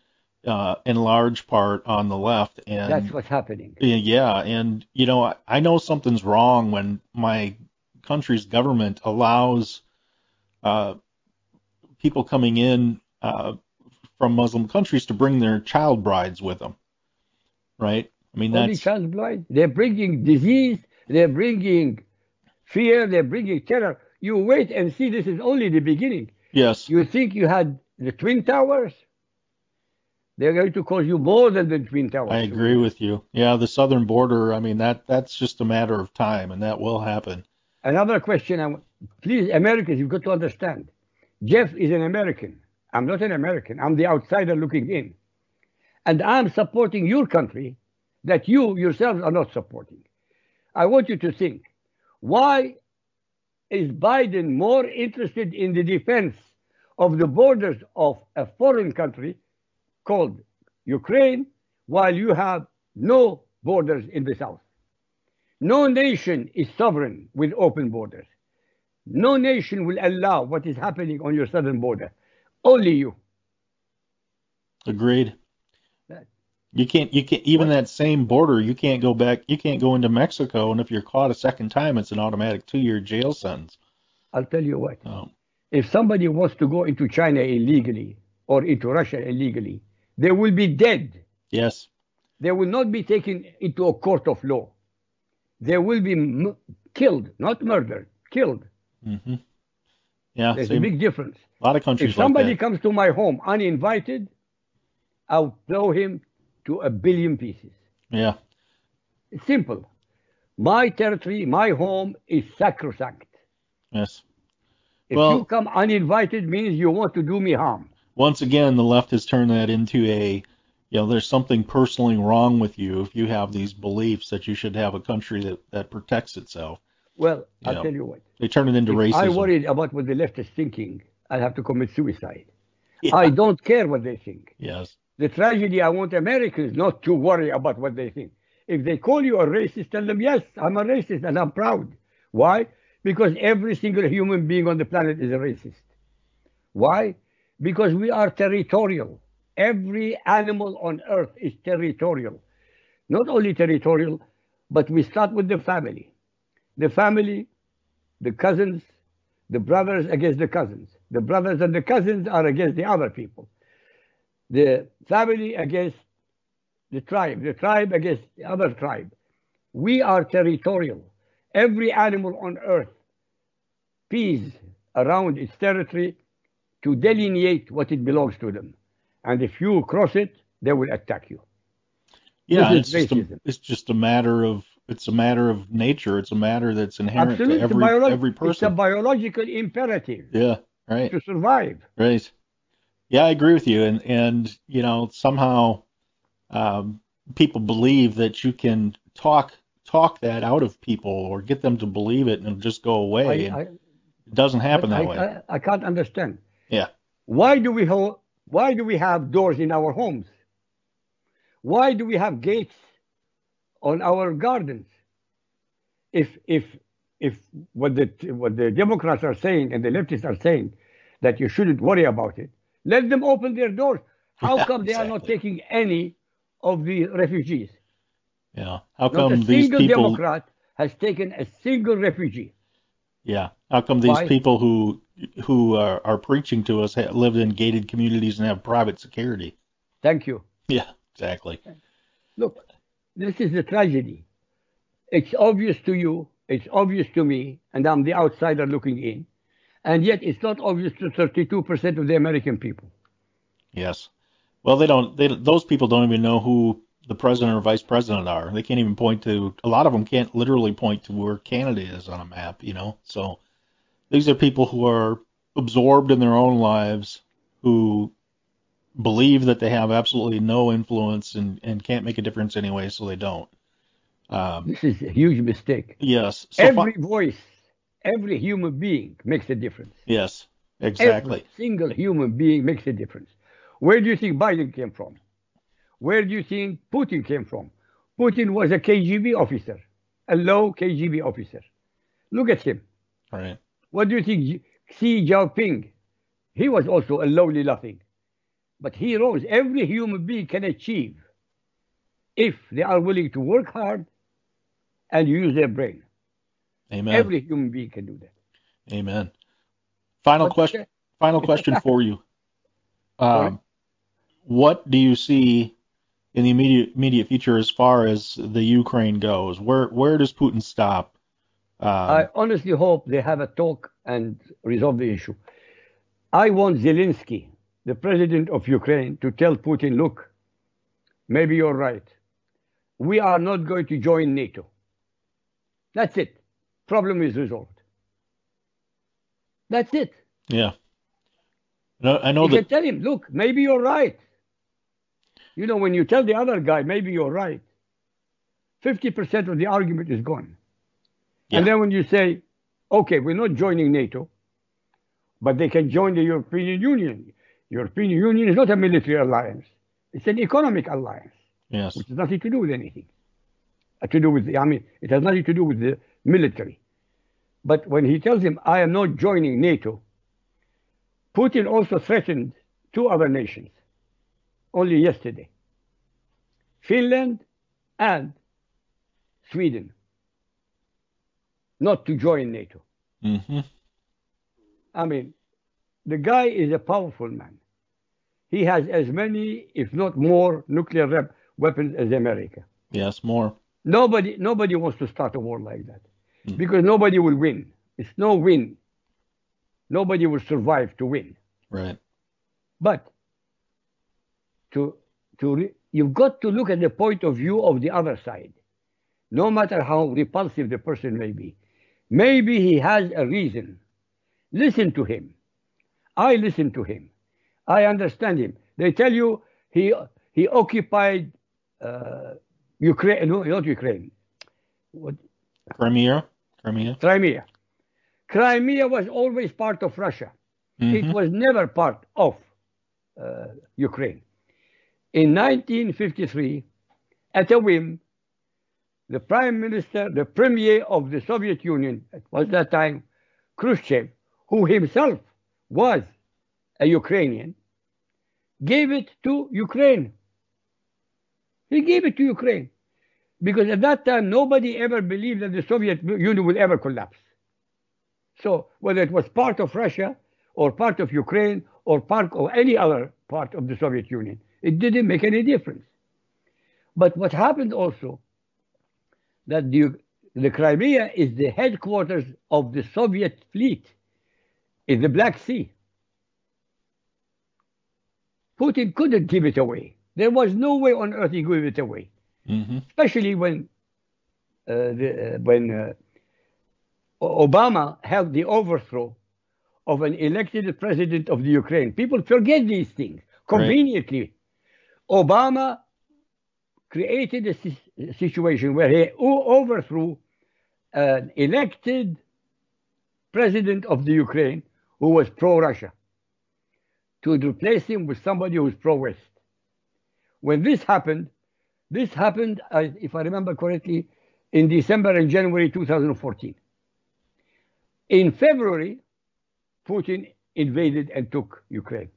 uh, in large part on the left. And That's what's happening. Yeah, and you know, I, I know something's wrong when my country's government allows uh, people coming in uh, from Muslim countries to bring their child brides with them, right? I mean, Only that's child blind. They're bringing disease. They're bringing fear. They're bringing terror. You wait and see. This is only the beginning. yes, You think you had the twin towers? They're going to cause you more than the twin towers. I agree with you. Yeah, the southern border. I mean, that that's just a matter of time, and that will happen. Another question. I Please, Americans, you've got to understand. Jeff is an American. I'm not an American. I'm the outsider looking in. And I'm supporting your country that you yourselves are not supporting. I want you to think why is Biden more interested in the defense of the borders of a foreign country called Ukraine while you have no borders in the south? No nation is sovereign with open borders. No nation will allow what is happening on your southern border. Only you. Agreed. You can't. You can't. Even What? that same border, you can't go back. You can't go into Mexico, and if you're caught a second time, it's an automatic two-year jail sentence. I'll tell you what. Oh, If somebody wants to go into China illegally or into Russia illegally, they will be dead. yes. They will not be taken into a court of law. They will be m- killed, not murdered, killed. hmm Yeah. There's same- a big difference. a lot of countries If somebody like that. comes to my home uninvited, I'll blow him to a billion pieces. Yeah. It's simple. My territory, my home is sacrosanct. Yes. If Well- you come uninvited, means you want to do me harm. Once again, the left has turned that into a, you know, there's something personally wrong with you if you have these beliefs that you should have a country that that protects itself. Well, I'll Yeah. tell you what. They turn it into If I racism. worried about what the left is thinking, I'll have to commit suicide. Yeah. I don't care what they think. Yes. The tragedy, I want Americans not to worry about what they think. If they call you a racist, tell them, yes, I'm a racist and I'm proud. Why? Because every single human being on the planet is a racist. Why? Because we are territorial. Every animal on earth is territorial. Not only territorial, but we start with the family. The family, the cousins, the brothers against the cousins. The brothers and the cousins are against the other people the family against the tribe, the tribe against the other tribe. We are territorial. Every animal on earth pees around its territory to delineate what it belongs to them. And if you cross it, they will attack you. Yeah, it's just a, it's just a matter of it's a matter of nature. It's a matter that's inherent Absolutely. to every biolo- every person. It's a biological imperative Yeah, right, to survive. right. Yeah, I agree with you. And and you know somehow um, people believe that you can talk talk that out of people or get them to believe it and just go away. and I, it doesn't happen I, that way. I, I can't understand. Yeah. Why do we ho- why do we have doors in our homes? Why do we have gates on our gardens? If if if what the what the Democrats are saying and the leftists are saying that you shouldn't worry about it, let them open their doors. How Yeah, come they are not taking any of the refugees? yeah. How Not a come these single people? Democrat has taken a single refugee. Yeah. How come these Why? people who who are, are preaching to us ha- live in gated communities and have private security? Thank you. Yeah, exactly. Look, this is the tragedy. It's obvious to you, it's obvious to me, and I'm the outsider looking in. And yet it's not obvious to 32% of the American people. Yes. Well, they don't. They those people don't even know who the president or vice president are. They can't even point to. A lot of them can't literally point to where Canada is on a map. You know. So these are people who are absorbed in their own lives, who believe that they have absolutely no influence and and can't make a difference anyway, so they don't. Um, This is a huge mistake. yes. So fi- every voice, every human being makes a difference. yes. Exactly. Every single human being makes a difference. Where do you think Biden came from? Where do you think Putin came from? Putin was a KGB officer, a low KGB officer. Look at him. Right. What do you think Xi Jinping? He was also a lowly nothing. But he rose. Every human being can achieve if they are willing to work hard and use their brain. Amen. Every human being can do that. Amen. Final But- question. Final question for you. Um, what do you see in the immediate immediate future as far as the Ukraine goes? Where where does Putin stop? Um, I honestly hope they have a talk and resolve the issue. I want Zelensky, the president of Ukraine, to tell Putin, look, maybe you're right. We are not going to join NATO. That's it. problem is resolved. That's it. Yeah. No, I know you that. can tell him, look, maybe you're right. You know, when you tell the other guy, maybe you're right, 50% of the argument is gone. Yeah. And then when you say, okay, we're not joining NATO, but they can join the European Union. European Union is not a military alliance. It's an economic alliance, Yes. which has nothing to do with anything. Uh, To do with the, I mean, it has nothing to do with the military. But when he tells him, I am not joining NATO, Putin also threatened two other nations only yesterday Finland and Sweden not to join NATO. hmm I mean, the guy is a powerful man. He has as many, if not more, nuclear rep- weapons as America. Yes, more. Nobody, nobody wants to start a war like that Mm. because nobody will win. It's no win. Nobody will survive to win. Right. But to to re- you've got to look at the point of view of the other side, no matter how repulsive the person may be. Maybe he has a reason. Listen to him. I listen to him. I understand him. They tell you he he occupied uh, Ukraine, no, not Ukraine, what, Crimea. Crimea. Crimea. Crimea was always part of Russia. It Mhm. was never part of uh, Ukraine. In 1953, at a whim, the prime minister, the premier of the Soviet Union, it was that time Khrushchev, who himself was a Ukrainian, gave it to Ukraine. He gave it to Ukraine. Because at that time, nobody ever believed that the Soviet Union would ever collapse. So, whether it was part of Russia or part of Ukraine or part of any other part of the Soviet Union, it didn't make any difference. But what happened also, that the, the Crimea is the headquarters of the Soviet fleet in the Black Sea. Putin couldn't give it away. There was no way on earth he could give it away hmm especially when uh, the, uh, when uh, Obama held the overthrow of an elected president of the Ukraine. People forget these things conveniently. Obama created a situation where he overthrew an elected president of the Ukraine who was pro-Russia to replace him with somebody who was pro-West. When this happened, this happened, if I remember correctly, in December and January 2014. In February, Putin invaded and took Ukraine.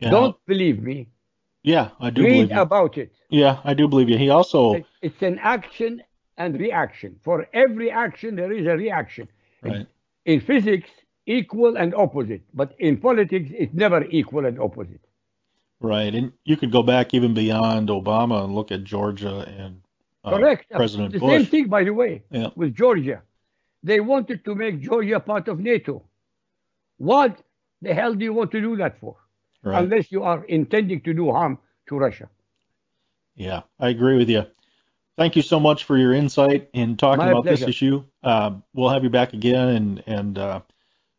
Yeah. Don't believe me. Yeah, I do Read believe you. about it. Yeah, I do believe you. He also. It's an action and reaction. For every action, there is a reaction. Right. In physics, equal and opposite. But in politics, it's never equal and opposite. Right, and you could go back even beyond Obama and look at Georgia and uh, Correct. President the Bush. same thing, by the way, Yeah. with Georgia. They wanted to make Georgia part of NATO. What the hell do you want to do that for? Right. Unless you are intending to do harm to Russia. Yeah, I agree with you. Thank you so much for your insight in talking My about this issue. Uh, we'll have you back again, and and uh,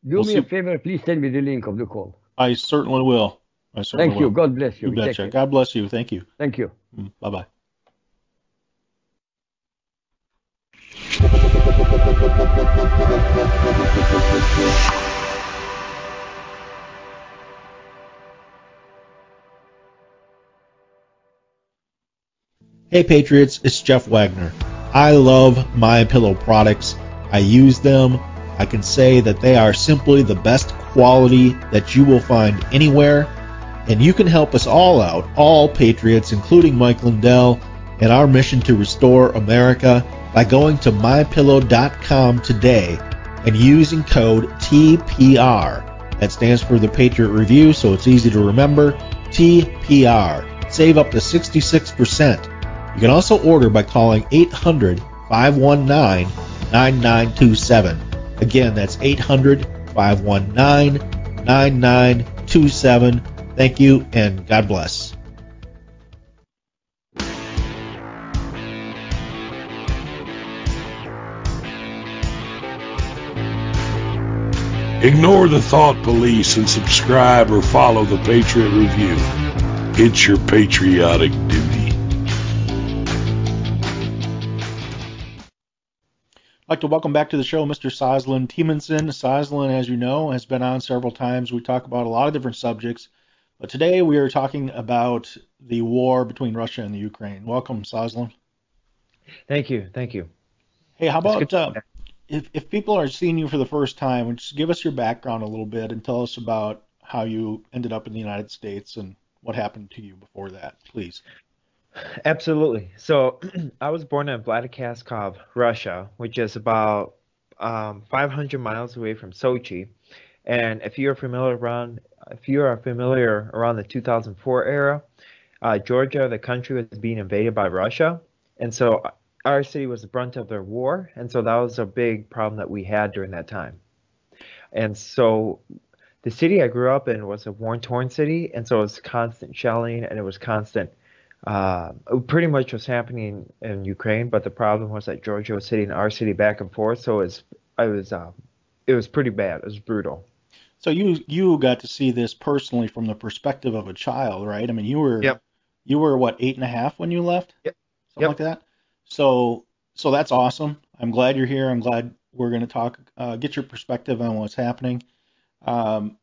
Do We'll me see- a favor, please send me the link of the call. I certainly will. I certainly Thank you. will. God bless you. You Take betcha. care. God bless you. Thank you. Thank you. Bye bye. Hey Patriots, it's Jeff Wagner. I love My Pillow products. I use them. I can say that they are simply the best quality that you will find anywhere. And you can help us all out, all Patriots, including Mike Lindell, in our mission to restore America by going to mypillow.com today and using code TPR. That stands for the Patriot Review, so it's easy to remember. TPR. Save up to 66%. You can also order by calling 800 519 9927. Again, that's 800 519 9927. Thank you and God bless. Ignore the thought police and subscribe or follow the Patriot Review. It's your patriotic duty. I'd like to welcome back to the show Mr. Soslan Temanson. Soslan, as you know, has been on several times. We talk about a lot of different subjects, but today we are talking about the war between Russia and the Ukraine. Welcome, Soslan. Thank you. Thank you. Hey, how about uh, if, if people are seeing you for the first time, just give us your background a little bit and tell us about how you ended up in the United States and what happened to you before that, please. Absolutely. So I was born in Vladikavkaz, Russia, which is about um, 500 miles away from Sochi. And if you're familiar around, if you are familiar around the 2004 era, uh, Georgia, the country, was being invaded by Russia, and so our city was the brunt of their war, and so that was a big problem that we had during that time. And so the city I grew up in was a war-torn city, and so it was constant shelling and it was constant uh, pretty much was happening in Ukraine, but the problem was that Georgia was hitting our city back and forth, so it was I was uh, it was pretty bad. It was brutal. So you you got to see this personally from the perspective of a child, right? I mean, you were yep. you were what eight and a half when you left, yep, something yep. like that. So so that's awesome. I'm glad you're here. I'm glad we're going to talk, uh, get your perspective on what's happening. Um,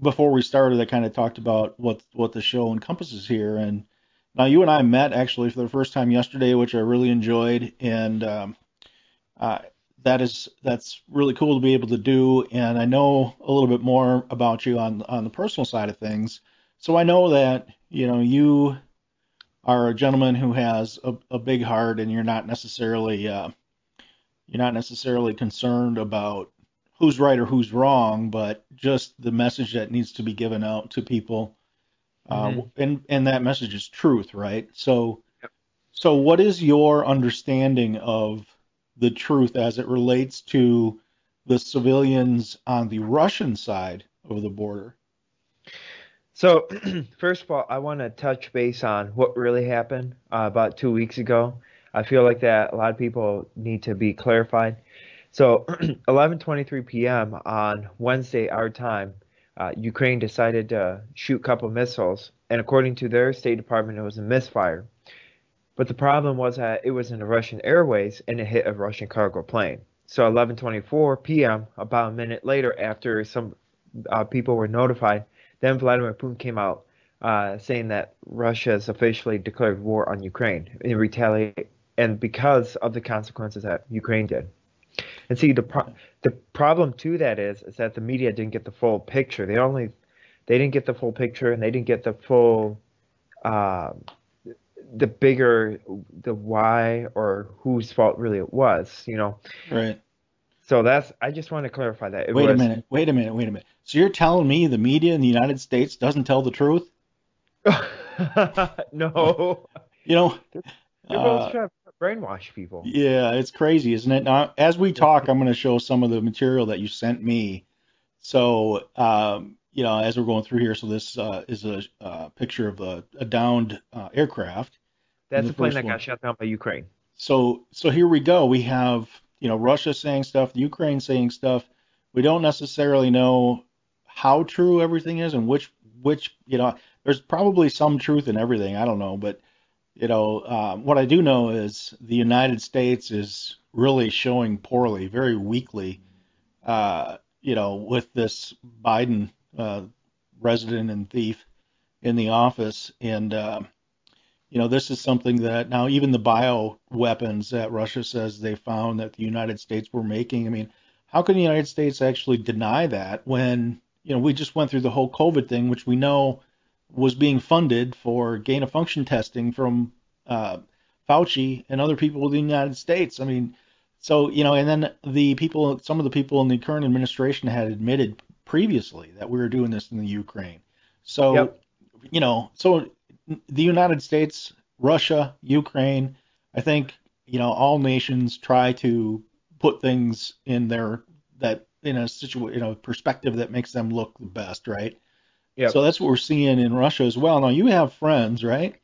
before we started, I kind of talked about what what the show encompasses here, and now, you and I met actually for the first time yesterday, which I really enjoyed, and um, uh, that is that's really cool to be able to do. And I know a little bit more about you on on the personal side of things, so I know that you know you are a gentleman who has a, a big heart, and you're not necessarily uh, you're not necessarily concerned about who's right or who's wrong, but just the message that needs to be given out to people mm-hmm. uh, and and that message is truth, right? So, yep. so what is your understanding of the truth as it relates to the civilians on the Russian side of the border? So, first of all, I want to touch base on what really happened uh, about two weeks ago. I feel like that a lot of people need to be clarified. So, 11:23 p.m. on Wednesday, our time, uh, Ukraine decided to shoot a couple missiles, and according to their State Department, it was a misfire. But the problem was that it was in the Russian airways and it hit a Russian cargo plane. So 11:24 p.m., about a minute later, after some uh, people were notified, then Vladimir Putin came out uh, saying that Russia has officially declared war on Ukraine in retaliate, and because of the consequences that Ukraine did. And see, the pro- the problem to that is is that the media didn't get the full picture. They only they didn't get the full picture, and they didn't get the full uh, the bigger the why or whose fault really it was. You know. Right. So that's I just want to clarify that. It wait was, a minute. Wait a minute. Wait a minute. So you're telling me the media in the United States doesn't tell the truth? no. You know, they're, they're uh, brainwash people. Yeah, it's crazy, isn't it? Now, as we talk, I'm going to show some of the material that you sent me. So, um, you know, as we're going through here, so this uh, is a uh, picture of a, a downed uh, aircraft. That's the plane that one. got shot down by Ukraine. So, so here we go. We have, you know, Russia saying stuff, the Ukraine saying stuff. We don't necessarily know how true everything is and which, which, you know, there's probably some truth in everything. I don't know, but you know, um, what I do know is the United States is really showing poorly, very weakly, uh, you know, with this Biden uh, resident and thief in the office. And, uh, you know, this is something that now even the bio weapons that Russia says they found that the United States were making. I mean, how can the United States actually deny that when, you know, we just went through the whole COVID thing, which we know was being funded for gain of function testing from uh, Fauci and other people in the United States. I mean, so you know, and then the people, some of the people in the current administration had admitted previously that we were doing this in the Ukraine. So, yep. you know, so the United States, Russia, Ukraine, I think you know all nations try to put things in their that in a situation, you know, perspective that makes them look the best, right? Yep. So that's what we're seeing in Russia as well. Now you have friends, right,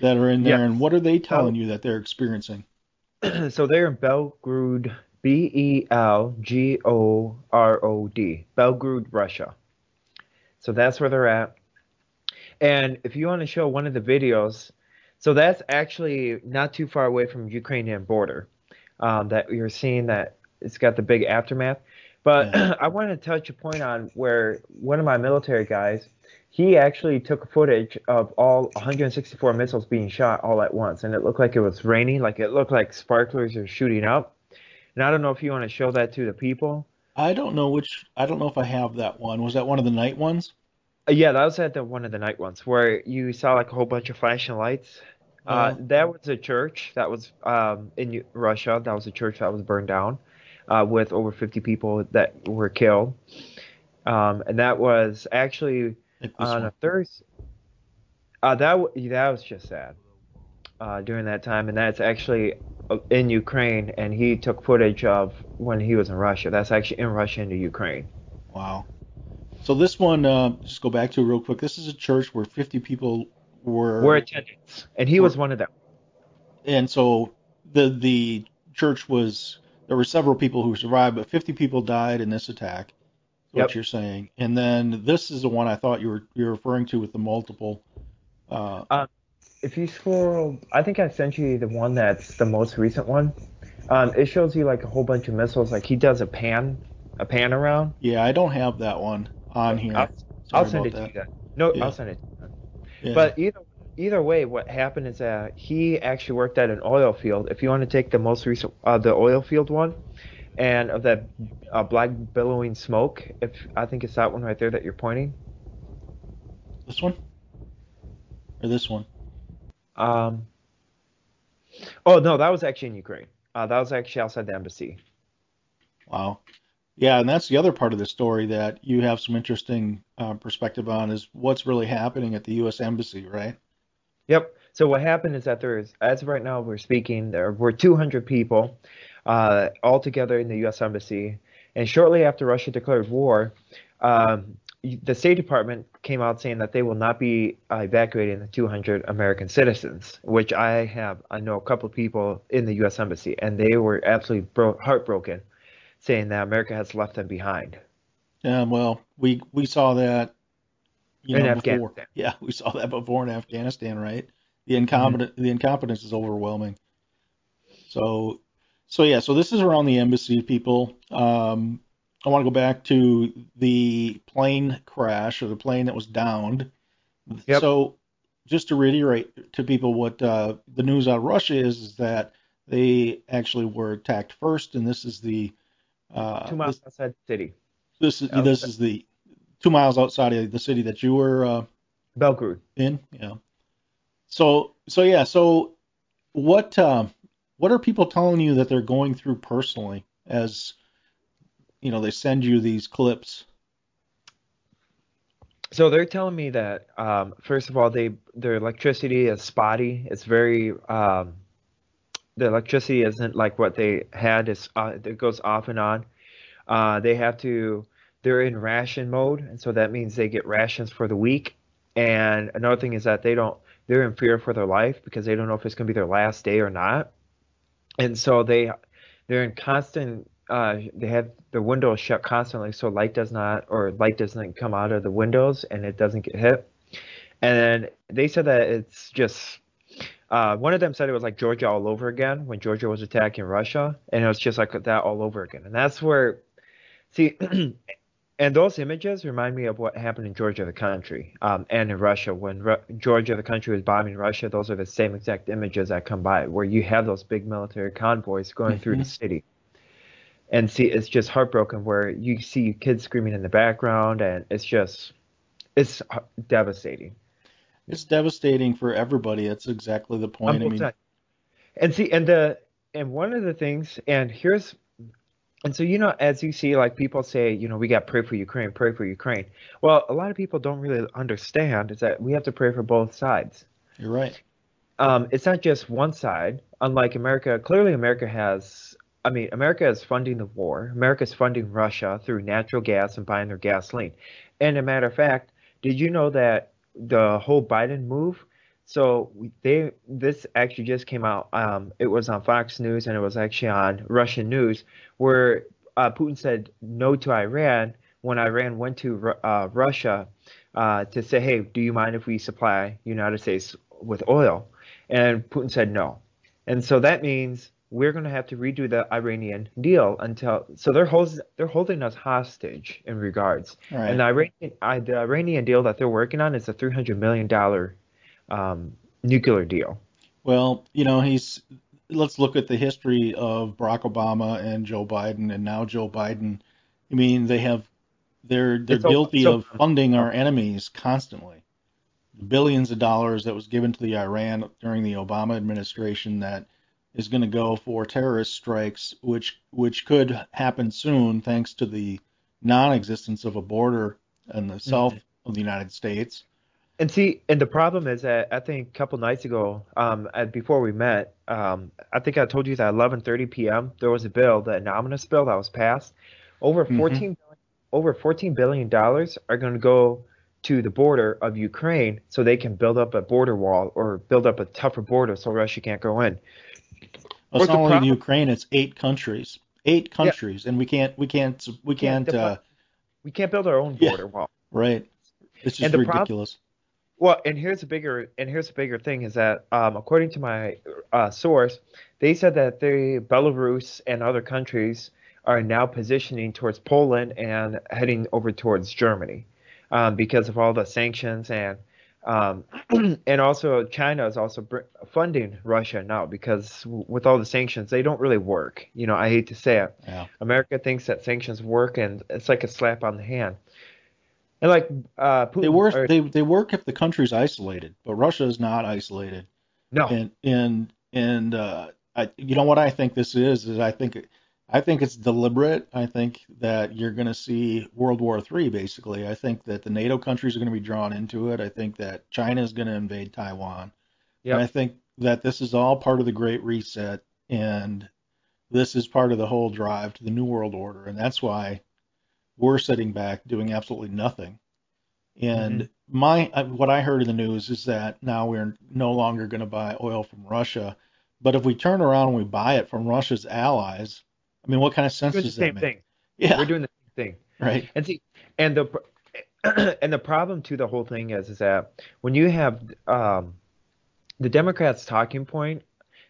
that are in there, and what are they telling you that they're experiencing? so they're in Belgorod, B E L G O R O D, Belgorod, Russia. So that's where they're at. And if you want to show one of the videos, so that's actually not too far away from Ukrainian border. Um, that you're seeing that it's got the big aftermath. But Yeah. I want to touch a point on where one of my military guys, he actually took footage of all 164 missiles being shot all at once, and it looked like it was raining, like it looked like sparklers are shooting up. And I don't know if you want to show that to the people. I don't know which. I don't know if I have that one. Was that one of the night ones? Uh, Yeah, that was at the one of the night ones where you saw like a whole bunch of flashing lights. Uh, Oh. that was a church that was um, in Russia. That was a church that was burned down uh, with over 50 people that were killed. Um, and that was actually on a. Thursday. Uh, that w- that was just sad uh, during that time, and that's actually uh, in Ukraine. And he took footage of when he was in Russia. That's actually in Russia into Ukraine. Wow. So this one, uh, just go back to it real quick. This is a church where 50 people were, We're attendants, and he was one of them. and so the the church was there were several people who survived, but 50 people died in this attack. Is what you're saying. And then this is the one I thought you were you were referring to with the multiple. Uh, If you scroll, I think I sent you the one that's the most recent one. Um, it shows you like a whole bunch of missiles. Like he does a pan, a pan around. yeah, I don't have that one on here. I'll, I'll send it to you. Then. No, Yeah. I'll send it. To you. Yeah. But either either way, what happened is that he actually worked at an oil field. If you want to take the most recent, uh, the oil field one, and of that uh, black billowing smoke, if I think it's that one right there that you're pointing. this one or this one? Um. Oh no, that was actually in Ukraine. Uh, that was actually outside the embassy. Wow. Yeah, and that's the other part of the story that you have some interesting uh, perspective on is what's really happening at the U.S. Embassy, right? Yep. So what happened is that there is, as of right now we're speaking, there were 200 people uh, all together in the U.S. Embassy. And shortly after Russia declared war, um, the State Department came out saying that they will not be uh, evacuating the 200 American citizens, which I have, I know a couple of people in the U.S. Embassy, and they were absolutely bro- heartbroken, saying that America has left them behind. Yeah, well, we we saw that you In know before. Yeah, we saw that before in Afghanistan, right? The incompetent the incompetence is overwhelming. So so yeah, so this is around the embassy people. Um I want to go back to the plane crash or the plane that was downed. Yep. So just to reiterate to people what uh, the news out of Russia is, is that they actually were attacked first, and this is the uh, Two miles outside the city, this is Oh, this is the two miles outside of the city that you were uh, Belgorod. in. Yeah. So so yeah. So what um, what are people telling you that they're going through personally as you know they send you these clips? So they're telling me that um, first of all, they their electricity is spotty. It's very um, the electricity isn't like what they had. It's uh, it goes off and on. Uh, they have to they're in ration mode, and so that means they get rations for the week. And another thing is that they don't they're in fear for their life because they don't know if it's going to be their last day or not. And so they they're in constant uh, they have the windows shut constantly so light does not or light doesn't come out of the windows and it doesn't get hit. And then they said that it's just uh, one of them said it was like Georgia all over again when Georgia was attacking Russia, and it was just like that all over again. And that's where, see, and those images remind me of what happened in Georgia, the country, um, and in Russia when Ru- Georgia, the country, was bombing Russia. Those are the same exact images that come by, where you have those big military convoys going through the Mhm. city. And see, it's just heartbroken where you see kids screaming in the background, and it's just, it's devastating. It's devastating for everybody. That's exactly the point. I mean. And see, and the and one of the things, and here's, and so you know, as you see, like people say, you know, we got to pray for Ukraine, pray for Ukraine. Well, a lot of people don't really understand is that we have to pray for both sides. you're right. Um, it's not just one side. Unlike America, clearly America has. I mean, America is funding the war. America is funding Russia through natural gas and buying their gasoline. And a matter of fact, did you know that the whole Biden move So they this actually just came out. Um, it was on Fox News and it was actually on Russian news where uh, Putin said no to Iran when Iran went to uh, Russia uh, to say, hey, do you mind if we supply United States with oil? And Putin said no. And so that means we're going to have to redo the Iranian deal until so they're holding they're holding us hostage in regards. Right. And the Iranian uh, the Iranian deal that they're working on is a 300 million dollar um, nuclear deal. Well, you know, he's let's look at the history of Barack Obama and Joe Biden and now Joe Biden. I mean, they have they're they're It's guilty so- of funding our enemies constantly. Billions of dollars that was given to the Iran during the Obama administration that is going to go for terrorist strikes, which which could happen soon thanks to the non-existence of a border in the south of the United States. And see, and the problem is that I think a couple nights ago, um, before we met, um, I think I told you that 11:30 p.m. there was a bill, the omnibus bill that was passed. Over Mhm. 14, over 14 billion dollars are going to go to the border of Ukraine so they can build up a border wall or build up a tougher border so Russia can't go in. Well, it's not only problem- Ukraine; it's eight countries. Eight countries, and we can't, we can't, we can't. Uh, We can't build our own Yeah. border wall. right? It's just And the prob- ridiculous. Well, and here's a bigger and here's a bigger thing is that um, according to my uh, source, they said that the Belarus and other countries are now positioning towards Poland and heading over towards Germany um, because of all the sanctions and um, and also China is also br- funding Russia now because w- with all the sanctions they don't really work. You know, I hate to say it. Yeah. America thinks that sanctions work and it's like a slap on the hand. And like uh, Putin, They work. or- They they work if the country's isolated, but Russia is not isolated. no. And and and uh, I, you know what I think this is is I think I think it's deliberate. I think that you're going to see World War III basically. I think that the NATO countries are going to be drawn into it. I think that China is going to invade Taiwan. Yep. And I think that this is all part of the Great Reset, and this is part of the whole drive to the New World Order, and that's why we're sitting back doing absolutely nothing. And my uh, what I heard in the news is that now we're no longer going to buy oil from Russia, but if we turn around and we buy it from Russia's allies, I mean, what kind of sense doing the does same that make? thing. Yeah, We're doing the same thing. right. And see, and the and the problem to the whole thing is is that when you have um, the Democrats' talking point,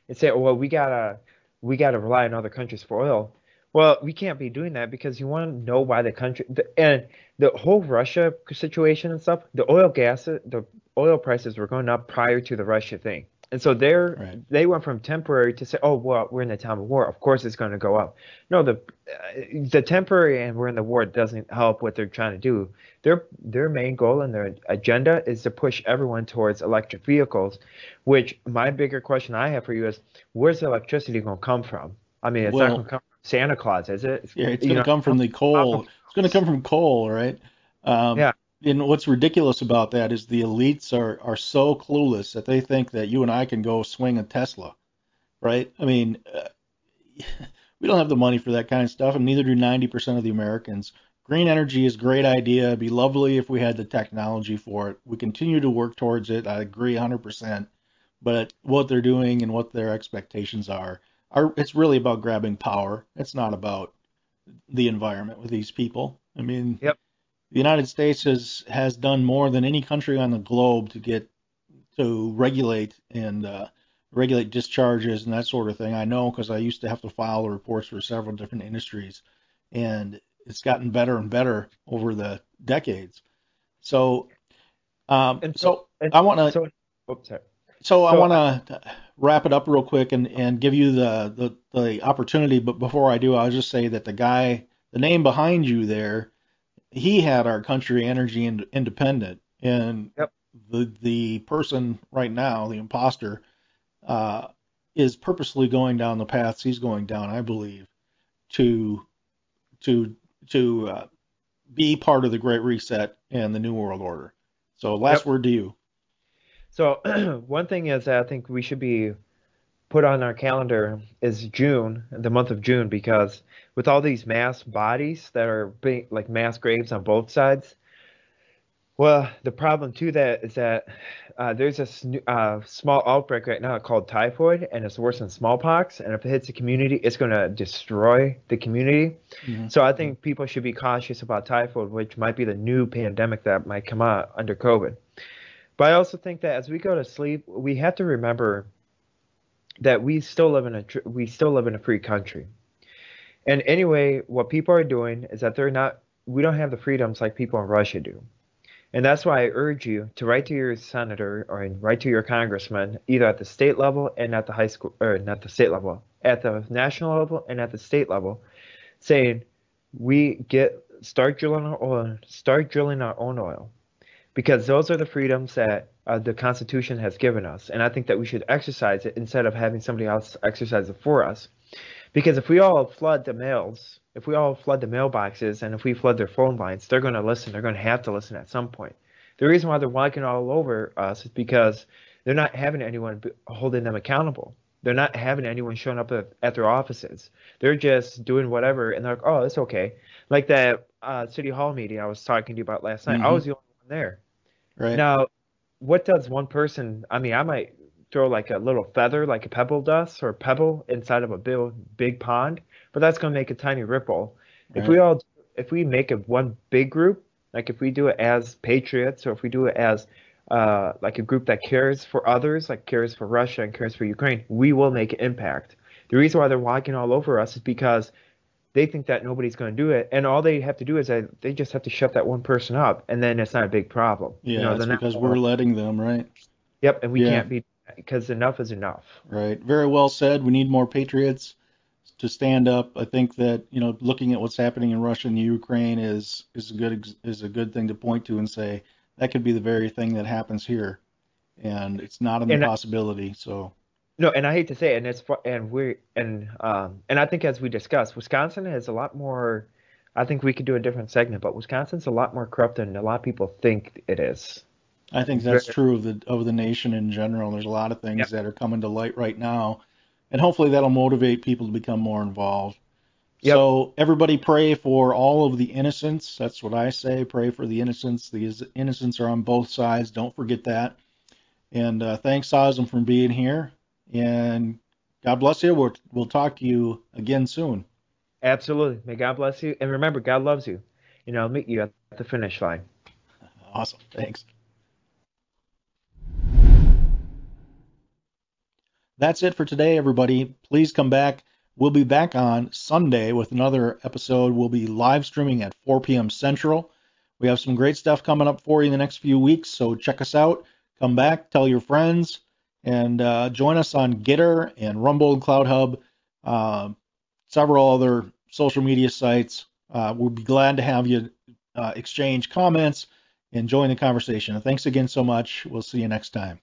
and say, oh, well, we gotta we gotta rely on other countries for oil. Well, we can't be doing that because you want to know why the country the, and the whole Russia situation and stuff. The oil gas, the oil prices were going up prior to the Russia thing, and so they're Right. they went from temporary to say, oh, well, we're in a time of war. Of course, it's going to go up. No, the uh, the temporary and we're in the war doesn't help what they're trying to do. Their their main goal and their agenda is to push everyone towards electric vehicles. Which my bigger question I have for you is, where's the electricity going to come from? I mean, it's not Well- going to come from Santa Claus, is it? Yeah, it's going to come from the coal. It's going to come from coal, right? Um, Yeah. And what's ridiculous about that is the elites are are so clueless that they think that you and I can go swing a Tesla, right? I mean, uh, we don't have the money for that kind of stuff, and neither do 90% of the Americans. Green energy is a great idea. It'd be lovely if we had the technology for it. We continue to work towards it. I agree 100%. But what they're doing and what their expectations are, are it's really about grabbing power. It's not about the environment with these people. I mean, Yep. the United States has has done more than any country on the globe to get to regulate and uh, regulate discharges and that sort of thing. I know because I used to have to file the reports for several different industries, and it's gotten better and better over the decades. So, um, And so and I want to So, oops, sorry. so I want to wrap it up real quick and, and give you the, the, the opportunity. But before I do, I'll just say that the guy, the name behind you there, he had our country energy ind- independent, and Yep. the the person right now, the imposter, uh, is purposely going down the paths he's going down. I believe to to to uh, be part of the Great Reset and the New World Order. So last Yep. word to you. So one thing is that I think we should be put on our calendar is June, the month of June, because with all these mass bodies that are being like mass graves on both sides, Well, the problem to that is that uh, there's a uh, small outbreak right now called typhoid, and it's worse than smallpox. And if it hits the community, it's going to destroy the community. Mhm. So I think people should be cautious about typhoid, which might be the new pandemic that might come out under COVID. But I also think that as we go to sleep, we have to remember that we still live in a we still live in a free country. And anyway, what people are doing is that they're not we don't have the freedoms like people in Russia do. And that's why I urge you to write to your senator or write to your congressman, either at the state level and at the high school, or not the state level, at the national level and at the state level, saying we get start drilling our oil, start drilling our own oil, because those are the freedoms that uh, the Constitution has given us, and I think that we should exercise it instead of having somebody else exercise it for us. Because if we all flood the mails, if we all flood the mailboxes, and if we flood their phone lines, they're going to listen. They're going to have to listen at some point. The reason why they're walking all over us is because they're not having anyone holding them accountable. They're not having anyone showing up at, at their offices. They're just doing whatever, and they're like, "Oh, it's okay." Like that uh, city hall meeting I was talking to you about last night. I Mhm. was the only one there. Right. Now, what does one person? I mean, I might throw like a little feather, like a pebble dust or a pebble inside of a big, big pond, but that's going to make a tiny ripple. If we all, if we make it one big group, like if we do it as patriots, or if we do it as uh, like a group that cares for others, like cares for Russia and cares for Ukraine, we will make an impact. The reason why they're walking all over us is because they think that nobody's going to do it, and all they have to do is that they just have to shut that one person up, and then it's not a big problem. yeah, you know, that's because we're letting them, right? Yep, and we Yeah. can't be because enough is enough. Right. Very well said. We need more patriots to stand up. I think that you know, looking at what's happening in Russia and Ukraine is is a good is a good thing to point to and say that could be the very thing that happens here, and it's not an impossibility. So No, and I hate to say it, and it's and we and um and I think as we discussed, Wisconsin has a lot more. I think we could do a different segment, but Wisconsin's a lot more corrupt than a lot of people think it is. I think that's true of the of the nation in general. There's a lot of things Yep. that are coming to light right now, and hopefully that'll motivate people to become more involved. Yep. So everybody pray for all of the innocents. That's what I say. Pray for the innocents. The innocents are on both sides. Don't forget that. And uh, thanks, Ozum, for being here. And God bless you. We'll, we'll talk to you again soon. Absolutely. May God bless you, and remember, God loves you. You know, I'll meet you at the finish line. Awesome. Thanks. That's it for today, everybody. Please come back. We'll be back on Sunday with another episode. We'll be live streaming at 4 p.m. Central. We have some great stuff coming up for you in the next few weeks, so check us out. Come back, tell your friends, and uh, join us on Gettr and Rumble and CloutHub, uh, several other social media sites. Uh, we'll be glad to have you uh, exchange comments and join the conversation. Thanks again so much. We'll see you next time.